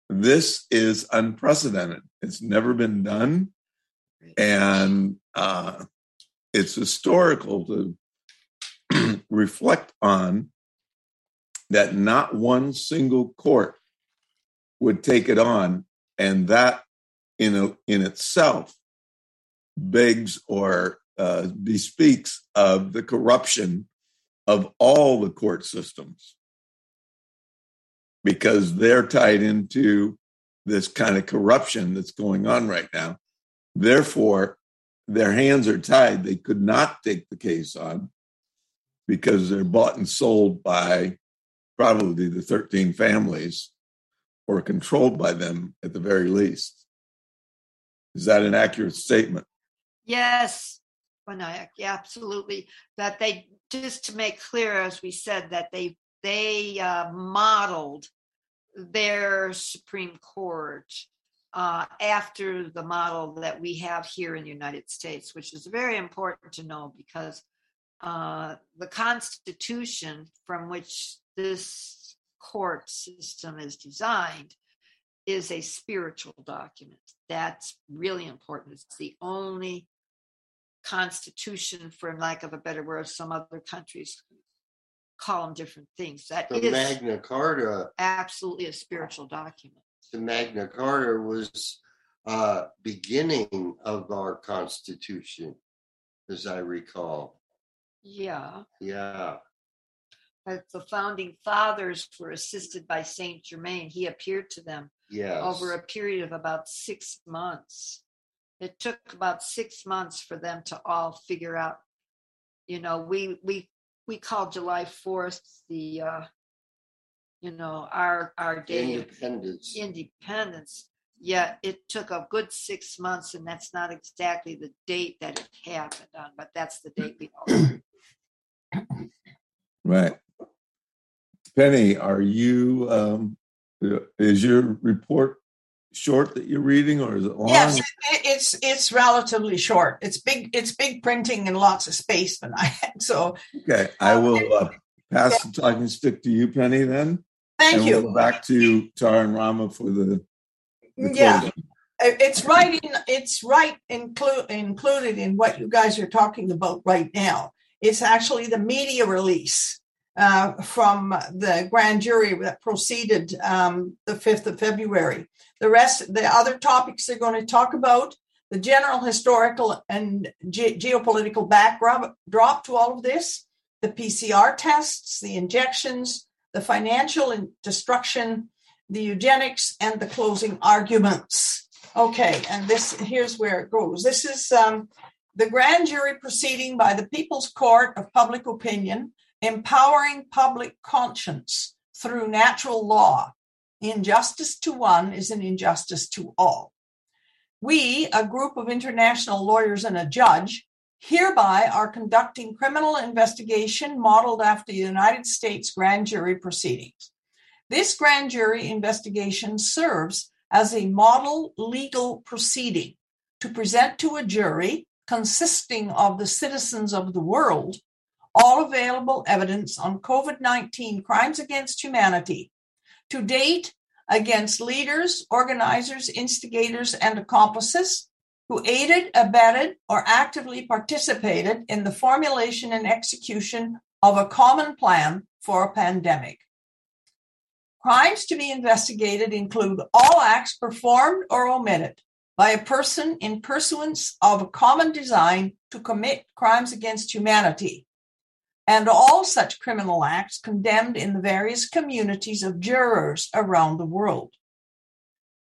This is unprecedented. It's never been done. And uh, it's historical to *clears throat* reflect on that not one single court would take it on. And that in, a, in itself begs or uh, bespeaks of the corruption of all the court systems because they're tied into this kind of corruption that's going on right now. Therefore, their hands are tied. They could not take the case on because they're bought and sold by probably the 13 families or controlled by them at the very least. Is that an accurate statement? Yes, yeah, absolutely. That they just to make clear, as we said, that they they uh, modeled their Supreme Court uh, after the model that we have here in the United States, which is very important to know because uh, the Constitution from which this court system is designed is a spiritual document. That's really important. It's the only constitution, for lack of a better word, some other countries call them different things. That The is Magna Carta, absolutely a spiritual document. the Magna Carta was uh, beginning of our Constitution, as I recall. Yeah. Yeah. But the founding fathers were assisted by Saint Germain. He appeared to them Yes. over a period of about six months. It took about six months for them to all figure out. You know, we we we call July Fourth the, uh, you know, our our day of Independence. independence. Yet it took a good six months, and that's not exactly the date that it happened on, but that's the date we all. *clears throat* Right. Penny, are you, um, is your report short that you're reading or is it long? Yes, it's it's relatively short. It's big. It's big printing and lots of space, but I so Okay, I will uh, pass the talking stick to you, Penny, then. Thank and you. We'll go back to Tara and Rama for the. the Yeah. closing. It's right in, it's right include, included in what you guys are talking about right now. It's actually the media release uh, from the grand jury that proceeded um, the 5th of February. The rest, the other topics they're going to talk about, the general historical and ge- geopolitical backdrop drop to all of this, the PCR tests, the injections, the financial in- destruction, the eugenics, and the closing arguments. Okay, and this here's where it goes. This is um, the grand jury proceeding by the People's Court of Public Opinion, empowering public conscience through natural law. Injustice to one is an injustice to all. We, a group of international lawyers and a judge, hereby are conducting criminal investigation modeled after the United States grand jury proceedings. This grand jury investigation serves as a model legal proceeding to present to a jury consisting of the citizens of the world all available evidence on COVID 19 crimes against humanity to date against leaders, organizers, instigators, and accomplices who aided, abetted, or actively participated in the formulation and execution of a common plan for a pandemic. Crimes to be investigated include all acts performed or omitted by a person in pursuance of a common design to commit crimes against humanity, and all such criminal acts condemned in the various communities of jurors around the world.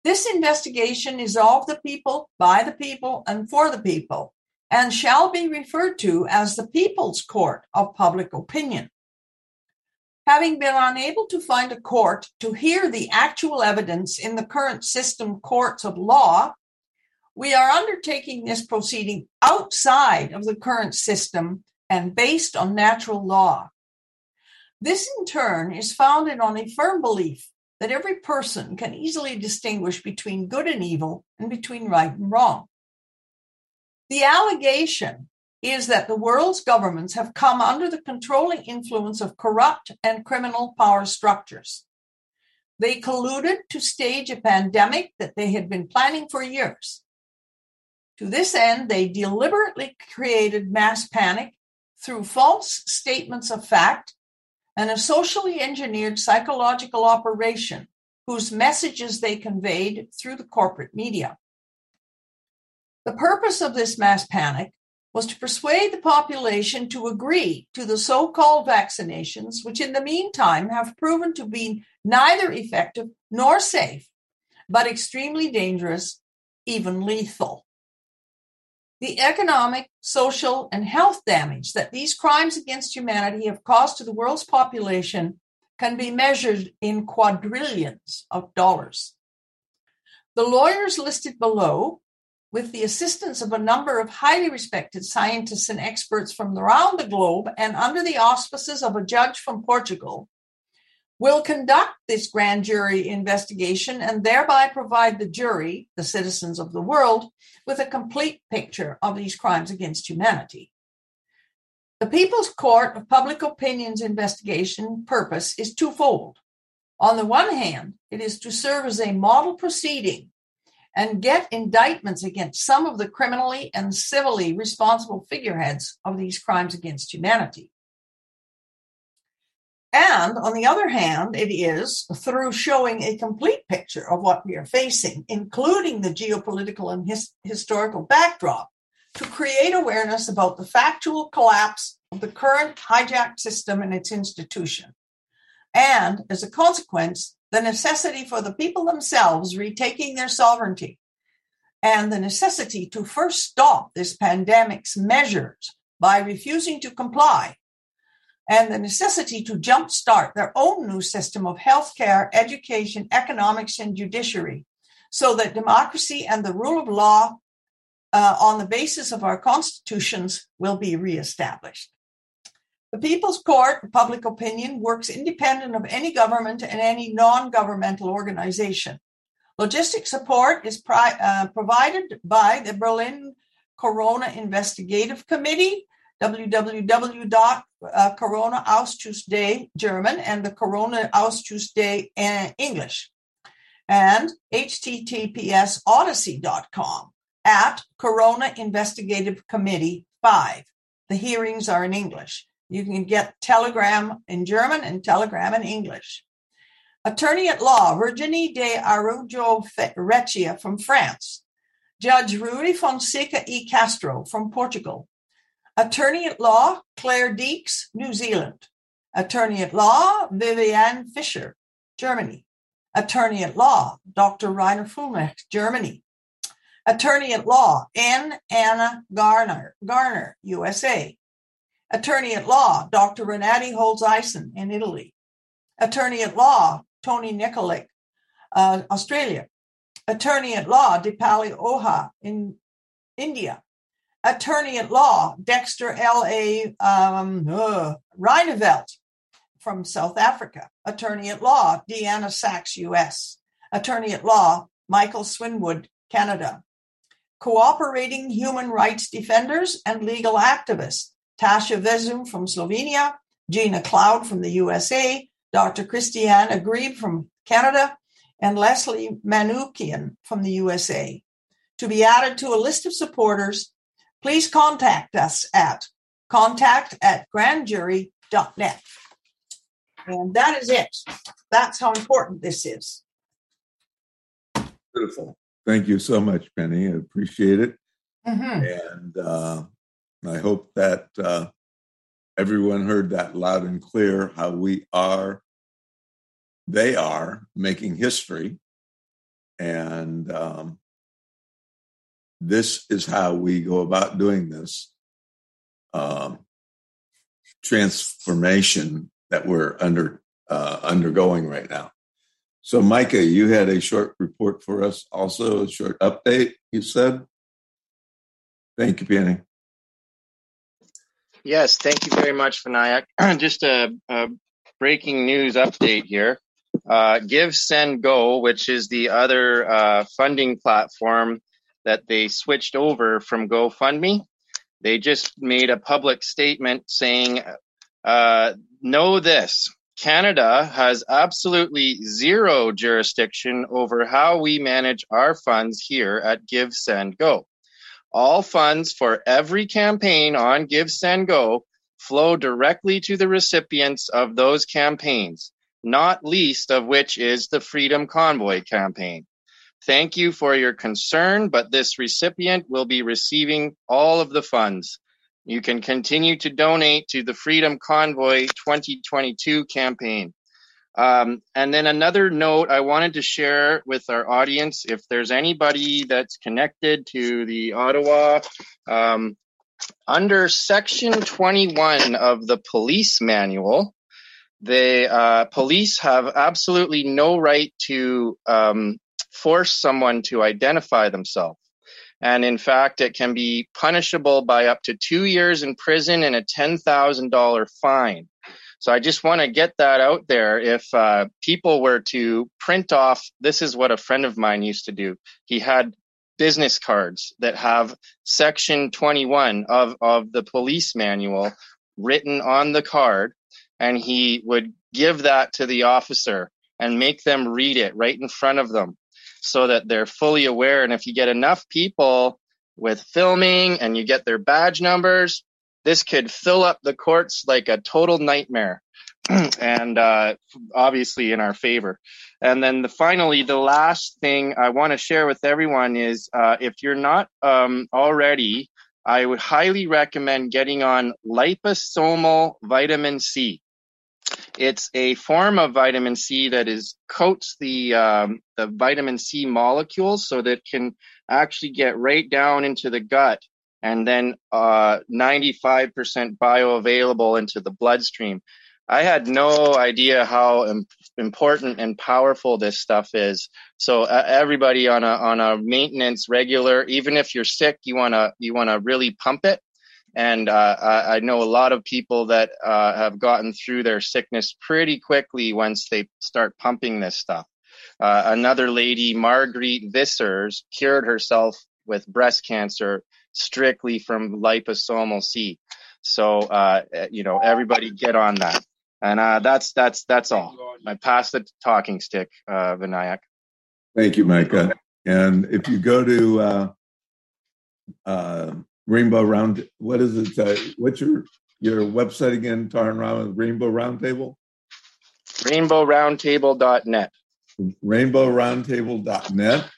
This investigation is of the people, by the people, and for the people, and shall be referred to as the People's Court of Public Opinion. Having been unable to find a court to hear the actual evidence in the current system courts of law, we are undertaking this proceeding outside of the current system and based on natural law. This, in turn, is founded on a firm belief that every person can easily distinguish between good and evil and between right and wrong. The allegation is that the world's governments have come under the controlling influence of corrupt and criminal power structures. They colluded to stage a pandemic that they had been planning for years. To this end, they deliberately created mass panic through false statements of fact and a socially engineered psychological operation whose messages they conveyed through the corporate media. The purpose of this mass panic was to persuade the population to agree to the so called vaccinations, which in the meantime have proven to be neither effective nor safe, but extremely dangerous, even lethal. The economic, social, and health damage that these crimes against humanity have caused to the world's population can be measured in quadrillions of dollars. The lawyers listed below, with the assistance of a number of highly respected scientists and experts from around the globe and under the auspices of a judge from Portugal, will conduct this grand jury investigation and thereby provide the jury, the citizens of the world, with a complete picture of these crimes against humanity. The People's Court of Public Opinion's investigation purpose is twofold. On the one hand, it is to serve as a model proceeding and get indictments against some of the criminally and civilly responsible figureheads of these crimes against humanity. And on the other hand, it is through showing a complete picture of what we are facing, including the geopolitical and his- historical backdrop, to create awareness about the factual collapse of the current hijacked system and its institution. And as a consequence, the necessity for the people themselves retaking their sovereignty and the necessity to first stop this pandemic's measures by refusing to comply and the necessity to jumpstart their own new system of healthcare, education, economics, and judiciary so that democracy and the rule of law uh, on the basis of our constitutions will be reestablished. The People's Court Public Opinion works independent of any government and any non governmental organization. Logistic support is pri- uh, provided by the Berlin Corona Investigative Committee, www.corona-ausschuss.de German and the Corona Ausschuss.de uh, English, and https odysee.com at Corona Investigative Committee 5. The hearings are in English. You can get Telegram in German and Telegram in English. Attorney at Law Virginie de Araujo Recchia from France. Judge Rui Fonseca e Castro from Portugal. Attorney at Law Claire Deeks, New Zealand. Attorney at Law Viviane Fischer, Germany. Attorney at Law Dr. Rainer Fuellmich, Germany. Attorney at Law N. Anna Garner, Garner, USA. Attorney at Law Dr. Renate Holzeisen in Italy. Attorney at Law Tony Nikolic, uh, Australia. Attorney at Law Dipali Ojha in India. Attorney at Law Dexter L.A. Um, uh, Ryneveldt from South Africa. Attorney at Law Deanna Sachs, U.S. Attorney at Law Michael Swinwood, Canada. Cooperating human rights defenders and legal activists Tasha Vezum from Slovenia, Gina Cloud from the USA, Dr. Christiane Agrib from Canada, and Leslie Manookian from the USA. To be added to a list of supporters, please contact us at contact at grandjury.net. And that is it. That's how important this is. Beautiful. Thank you so much, Penny. I appreciate it. Mhm. And uh, I hope that uh, everyone heard that loud and clear how we are, they are making history. And um, this is how we go about doing this um, transformation that we're under uh, undergoing right now. So, Micah, you had a short report for us, also a short update. You said, "Thank you, Penny." Yes, thank you very much, Vinayak. *clears throat* Just a, a breaking news update here. Uh, GiveSendGo, which is the other uh, funding platform that they switched over from GoFundMe, they just made a public statement saying, uh, know this Canada has absolutely zero jurisdiction over how we manage our funds here at GiveSendGo. All funds for every campaign on GiveSendGo flow directly to the recipients of those campaigns, not least of which is the Freedom Convoy campaign. Thank you for your concern, but this recipient will be receiving all of the funds. You can continue to donate to the Freedom Convoy 2022 campaign. Um, and then another note I wanted to share with our audience if there's anybody that's connected to the Ottawa, um, under section 21 of the police manual, the uh, police have absolutely no right to um, force someone to identify themselves. And in fact, it can be punishable by up to two years in prison and a $10,000 fine. So I just want to get that out there. If uh, people were to print off, this is what a friend of mine used to do. He had business cards that have section 21 of, of the police manual written on the card, and he would give that to the officer and make them read it right in front of them so that they're fully aware. And if you get enough people with filming and you get their badge numbers, this could fill up the courts like a total nightmare. *clears throat* and uh, obviously in our favor. And then the, finally, the last thing I want to share with everyone is uh, if you're not um, already, I would highly recommend getting on liposomal vitamin C. It's a form of vitamin C that is coats the um, the vitamin C molecules so that it can actually get right down into the gut and then uh, 95% bioavailable into the bloodstream. I had no idea how Im- important and powerful this stuff is. So uh, everybody on a on a maintenance regular, even if you're sick, you wanna you wanna really pump it. And uh, I, I, know a lot of people that uh, have gotten through their sickness pretty quickly once they start pumping this stuff. Uh, another lady, Marguerite Vissers, cured herself with breast cancer strictly from liposomal C. So, uh, you know, everybody get on that. And uh, that's that's that's all. I pass the talking stick, uh, Vinayak. Thank you, Micah. And if you go to Rainbow Round, what is it? Uh, what's your your website again? Tara and Rama Rainbow Roundtable. RainbowRoundtable.net. RainbowRoundtable.net.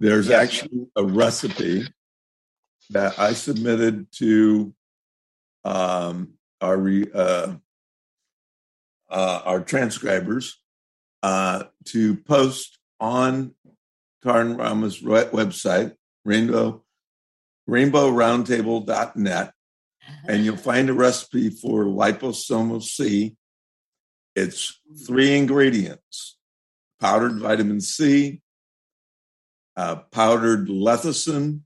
There's yes. actually a recipe that I submitted to um, our uh, uh, our transcribers uh, to post on Tarn Rama's website, Rainbow rainbowroundtable.net, *laughs* and you'll find a recipe for liposomal C. It's three ingredients powdered vitamin C, uh, powdered lecithin,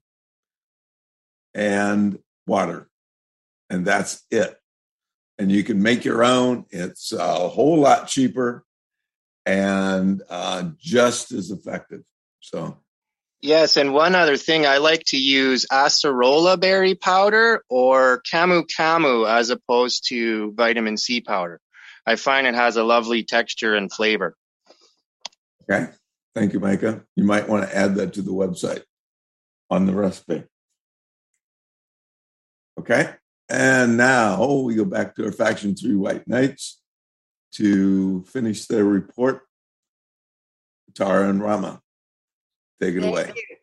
and water. And that's it and you can make your own. It's a whole lot cheaper and uh, just as effective. So, yes, and one other thing, I like to use acerola berry powder or camu camu as opposed to vitamin C powder. I find it has a lovely texture and flavor. Okay. Thank you, Micah. You might want to add that to the website on the recipe. Okay. And now we go back to our Faction 3 White Knights to finish their report. Tara and Rama, take it Thank away. You.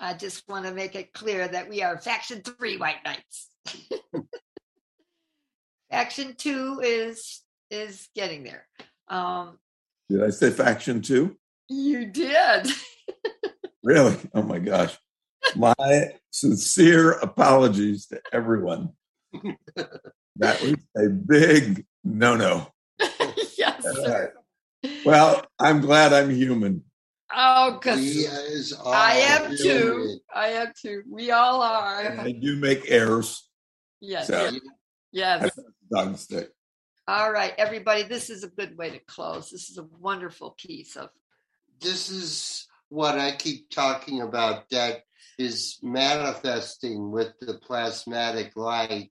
I just want to make it clear that we are Faction 3 White Knights. *laughs* faction 2 is is getting there. Um, did I say Faction 2? You did. *laughs* really? Oh my gosh. My sincere apologies to everyone that was a big no no. *laughs* yes. Right. Well, I'm glad I'm human. Oh, because I am too. I am too. We all are. And I do make errors. Yes. So yes. Dog stick. All right, everybody. This is a good way to close. This is a wonderful piece of. This is what I keep talking about. That is manifesting with the plasmatic light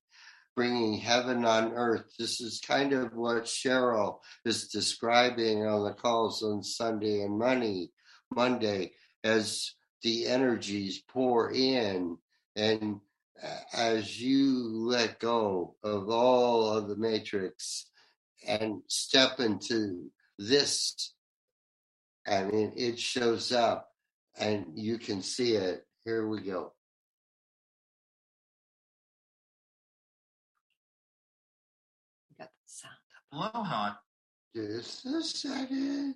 bringing heaven on earth. This is kind of what Cheryl is describing on the calls on Sunday and Monday, Monday as the energies pour in and uh, as you let go of all of the matrix and step into this, I mean, it shows up and you can see it. Here we go. Got the sound up. Aloha. Just a second.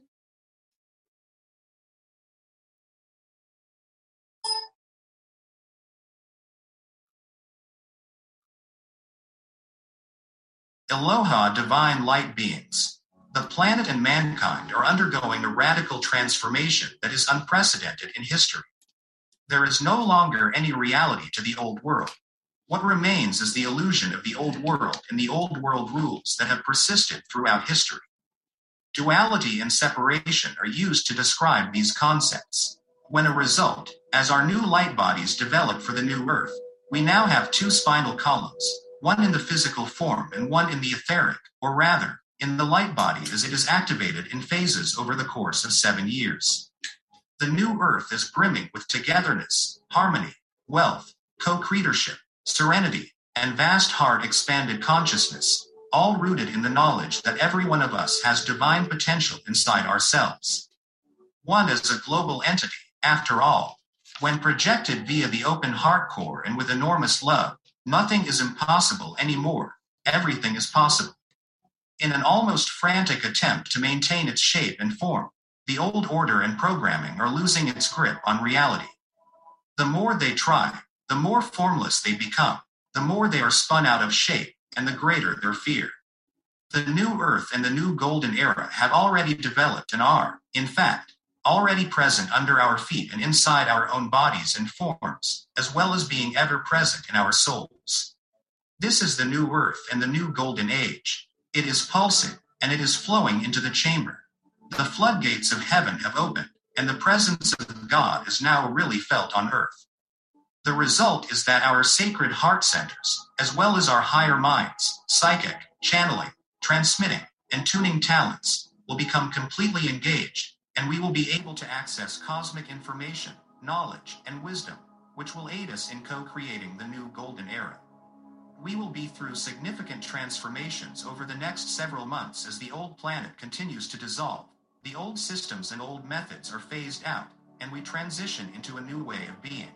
Aloha, divine light beings. The planet and mankind are undergoing a radical transformation that is unprecedented in history. There is no longer any reality to the old world. What remains is the illusion of the old world and the old world rules that have persisted throughout history. Duality and separation are used to describe these concepts. When a result, as our new light bodies develop for the new earth, we now have two spinal columns, one in the physical form and one in the etheric, or rather, in the light body as it is activated in phases over the course of seven years. The new earth is brimming with togetherness, harmony, wealth, co creatorship, serenity, and vast heart expanded consciousness, all rooted in the knowledge that every one of us has divine potential inside ourselves. One is a global entity, after all. When projected via the open heart core and with enormous love, nothing is impossible anymore. Everything is possible. In an almost frantic attempt to maintain its shape and form, the old order and programming are losing its grip on reality. The more they try, the more formless they become, the more they are spun out of shape, and the greater their fear. The new earth and the new golden era have already developed and are, in fact, already present under our feet and inside our own bodies and forms, as well as being ever present in our souls. This is the new earth and the new golden age. It is pulsing and it is flowing into the chamber. The floodgates of heaven have opened, and the presence of God is now really felt on earth. The result is that our sacred heart centers, as well as our higher minds, psychic, channeling, transmitting, and tuning talents, will become completely engaged, and we will be able to access cosmic information, knowledge, and wisdom, which will aid us in co creating the new golden era. We will be through significant transformations over the next several months as the old planet continues to dissolve. The old systems and old methods are phased out, and we transition into a new way of being.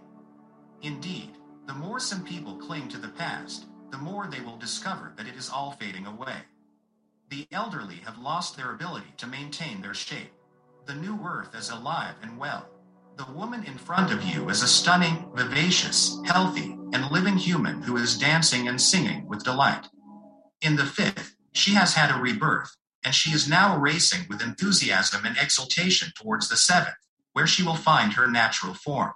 Indeed, the more some people cling to the past, the more they will discover that it is all fading away. The elderly have lost their ability to maintain their shape. The new earth is alive and well. The woman in front of you is a stunning, vivacious, healthy, and living human who is dancing and singing with delight. In the fifth, she has had a rebirth, and she is now racing with enthusiasm and exultation towards the seventh, where she will find her natural form.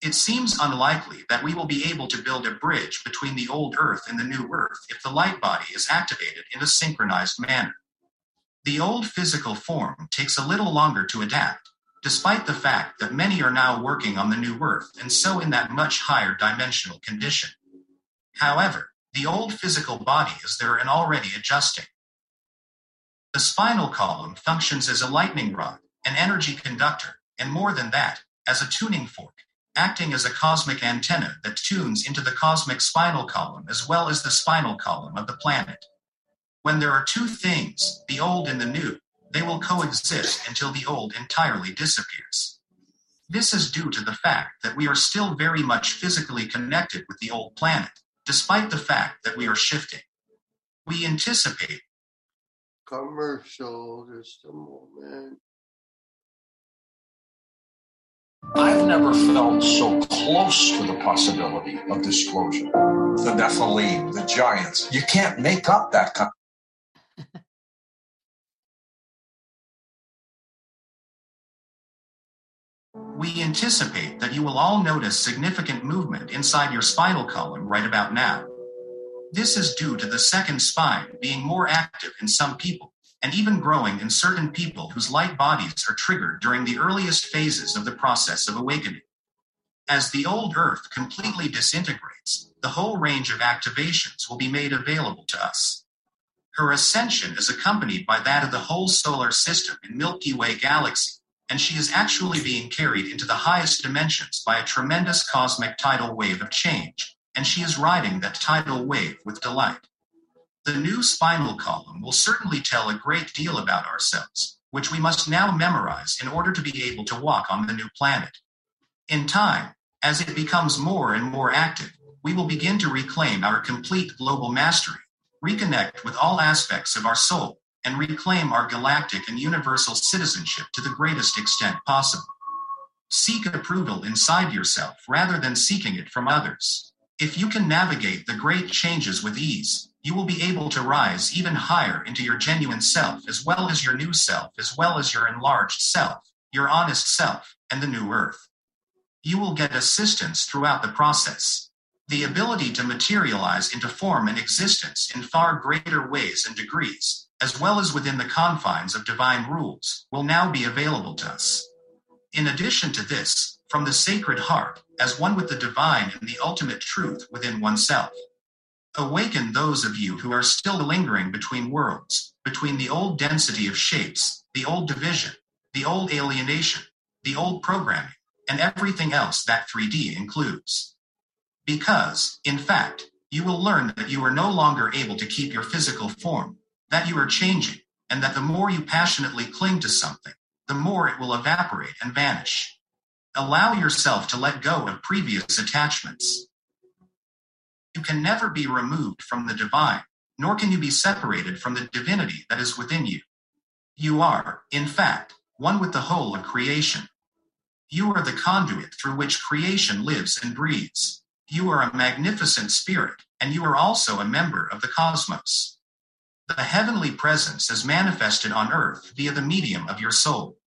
It seems unlikely that we will be able to build a bridge between the old Earth and the new Earth if the light body is activated in a synchronized manner. The old physical form takes a little longer to adapt, despite the fact that many are now working on the new Earth and so in that much higher dimensional condition. However, the old physical body is there and already adjusting. The spinal column functions as a lightning rod, an energy conductor, and more than that, as a tuning fork acting as a cosmic antenna that tunes into the cosmic spinal column as well as the spinal column of the planet. When there are two things, the old and the new, they will coexist until the old entirely disappears. This is due to the fact that we are still very much physically connected with the old planet, despite the fact that we are shifting. We anticipate commercial just a moment. I've never felt so close to the possibility of disclosure. The Nephilim, the giants. You can't make up that kind. We anticipate that you will all notice significant movement inside your spinal column right about now. This is due to the second spine being more active in some people and even growing in certain people whose light bodies are triggered during the earliest phases of the process of awakening. As the old Earth completely disintegrates, the whole range of activations will be made available to us. Her ascension is accompanied by that of the whole solar system in Milky Way galaxy, and she is actually being carried into the highest dimensions by a tremendous cosmic tidal wave of change, and she is riding that tidal wave with delight. The new spinal column will certainly tell a great deal about ourselves, which we must now memorize in order to be able to walk on the new planet. In time, as it becomes more and more active, we will begin to reclaim our complete global mastery, reconnect with all aspects of our soul, and reclaim our galactic and universal citizenship to the greatest extent possible. Seek approval inside yourself rather than seeking it from others. If you can navigate the great changes with ease, you will be able to rise even higher into your genuine self, as well as your new self, as well as your enlarged self, your honest self, and the new earth. You will get assistance throughout the process. The ability to materialize into form and existence in far greater ways and degrees, as well as within the confines of divine rules, will now be available to us. In addition to this, from the sacred heart, as one with the divine and the ultimate truth within oneself. Awaken those of you who are still lingering between worlds, between the old density of shapes, the old division, the old alienation, the old programming, and everything else that 3D includes. Because, in fact, you will learn that you are no longer able to keep your physical form, that you are changing, and that the more you passionately cling to something, the more it will evaporate and vanish. Allow yourself to let go of previous attachments. You can never be removed from the divine, nor can you be separated from the divinity that is within you. You are, in fact, one with the whole of creation. You are the conduit through which creation lives and breathes. You are a magnificent spirit, and you are also a member of the cosmos. The heavenly presence is manifested on earth via the medium of your soul.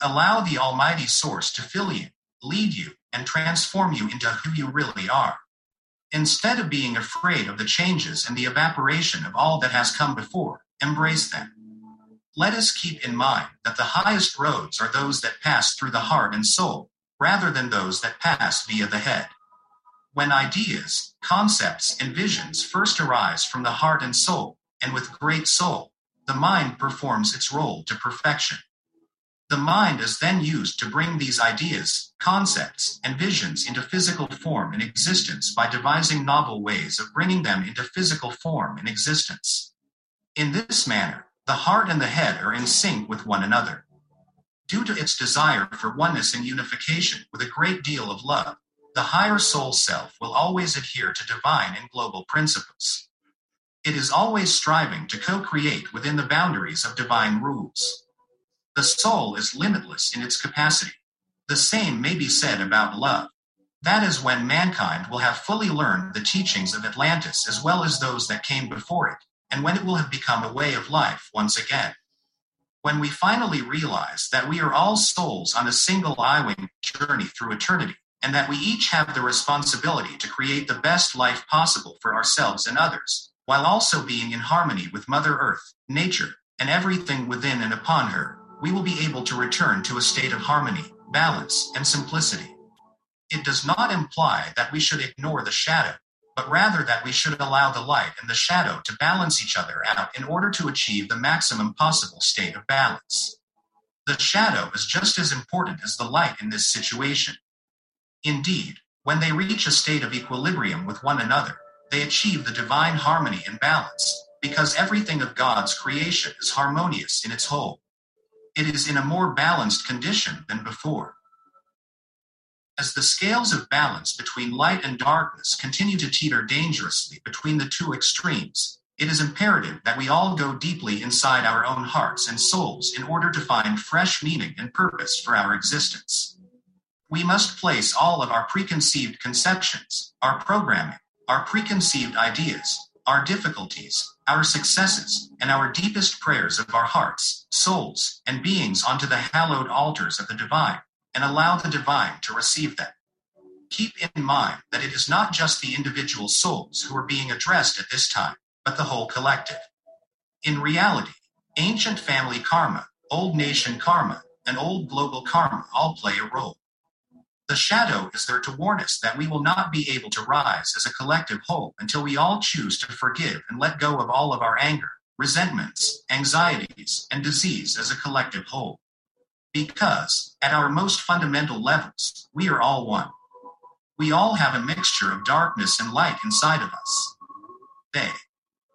Allow the Almighty Source to fill you, lead you, and transform you into who you really are. Instead of being afraid of the changes and the evaporation of all that has come before, embrace them. Let us keep in mind that the highest roads are those that pass through the heart and soul, rather than those that pass via the head. When ideas, concepts, and visions first arise from the heart and soul, and with great soul, the mind performs its role to perfection. The mind is then used to bring these ideas, concepts, and visions into physical form and existence by devising novel ways of bringing them into physical form and existence. In this manner, the heart and the head are in sync with one another. Due to its desire for oneness and unification with a great deal of love, the higher soul self will always adhere to divine and global principles. It is always striving to co create within the boundaries of divine rules. The soul is limitless in its capacity. The same may be said about love. That is when mankind will have fully learned the teachings of Atlantis as well as those that came before it, and when it will have become a way of life once again. When we finally realize that we are all souls on a single eye-wing journey through eternity, and that we each have the responsibility to create the best life possible for ourselves and others, while also being in harmony with Mother Earth, nature, and everything within and upon her, we will be able to return to a state of harmony, balance, and simplicity. It does not imply that we should ignore the shadow, but rather that we should allow the light and the shadow to balance each other out in order to achieve the maximum possible state of balance. The shadow is just as important as the light in this situation. Indeed, when they reach a state of equilibrium with one another, they achieve the divine harmony and balance, because everything of God's creation is harmonious in its whole it is in a more balanced condition than before. As the scales of balance between light and darkness continue to teeter dangerously between the two extremes, it is imperative that we all go deeply inside our own hearts and souls in order to find fresh meaning and purpose for our existence. We must place all of our preconceived conceptions, our programming, our preconceived ideas, our difficulties, our successes, and our deepest prayers of our hearts, souls, and beings onto the hallowed altars of the divine, and allow the divine to receive them. Keep in mind that it is not just the individual souls who are being addressed at this time, but the whole collective. In reality, ancient family karma, old nation karma, and old global karma all play a role. The shadow is there to warn us that we will not be able to rise as a collective whole until we all choose to forgive and let go of all of our anger, resentments, anxieties, and disease as a collective whole. Because, at our most fundamental levels, we are all one. We all have a mixture of darkness and light inside of us. They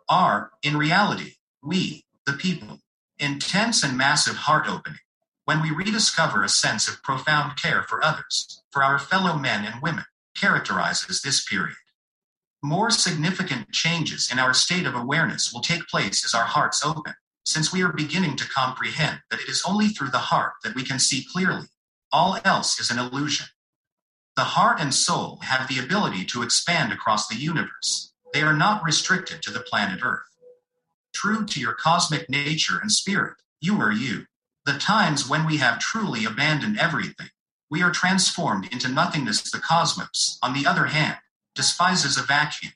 are, in reality, we, the people, intense and massive heart opening when we rediscover a sense of profound care for others, for our fellow men and women, characterizes this period. More significant changes in our state of awareness will take place as our hearts open, since we are beginning to comprehend that it is only through the heart that we can see clearly. All else is an illusion. The heart and soul have the ability to expand across the universe. They are not restricted to the planet Earth. True to your cosmic nature and spirit, you are you. The times when we have truly abandoned everything, we are transformed into nothingness, the cosmos, on the other hand, despises a vacuum.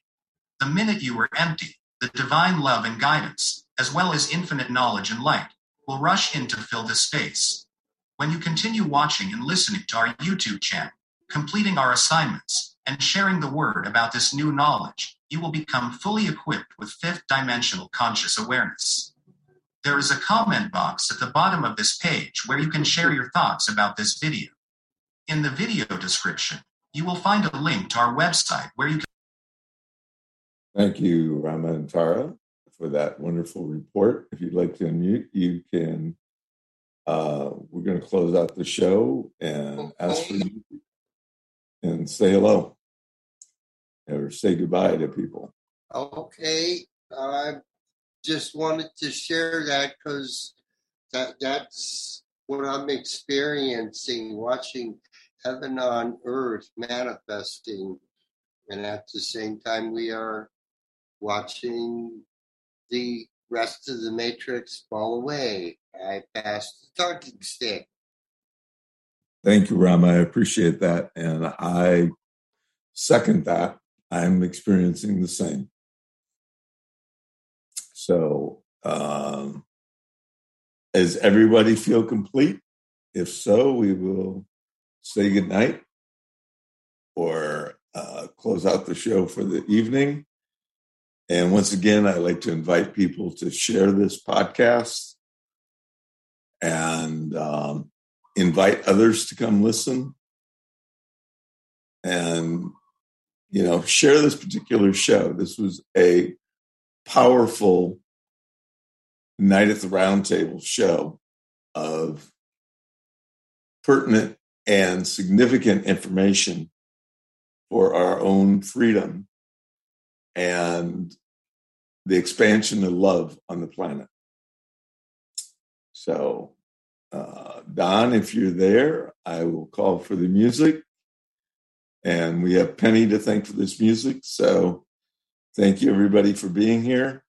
The minute you are empty, the divine love and guidance, as well as infinite knowledge and light, will rush in to fill the space. When you continue watching and listening to our YouTube channel, completing our assignments, and sharing the word about this new knowledge, you will become fully equipped with fifth dimensional conscious awareness. There is a comment box at the bottom of this page where you can share your thoughts about this video. In the video description, you will find a link to our website where you can. Thank you, Rama and Tara, for that wonderful report. If you'd like to unmute, you can. Uh, we're going to close out the show and ask for you and say hello or say goodbye to people. Okay, I just wanted to share that because that that's what I'm experiencing, watching heaven on earth manifesting, and at the same time we are watching the rest of the matrix fall away. I passed the talking stick. Thank you, Ram. I appreciate that. And I second that. I'm experiencing the same. So, um, does everybody feel complete? If so, we will say goodnight or uh, close out the show for the evening. And once again, I'd like to invite people to share this podcast and um, invite others to come listen. And, you know, share this particular show. This was a powerful night at the roundtable show of pertinent and significant information for our own freedom and the expansion of love on the planet. So, uh, Don, if you're there, I will call for the music. And we have Penny to thank for this music. So, thank you, everybody, for being here.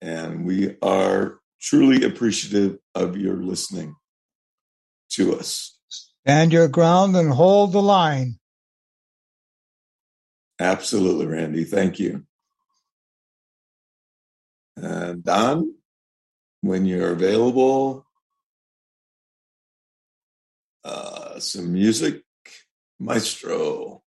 And we are truly appreciative of your listening to us. Stand your ground and hold the line. Absolutely, Randy. Thank you. And Don, when you're available, uh, some music, maestro.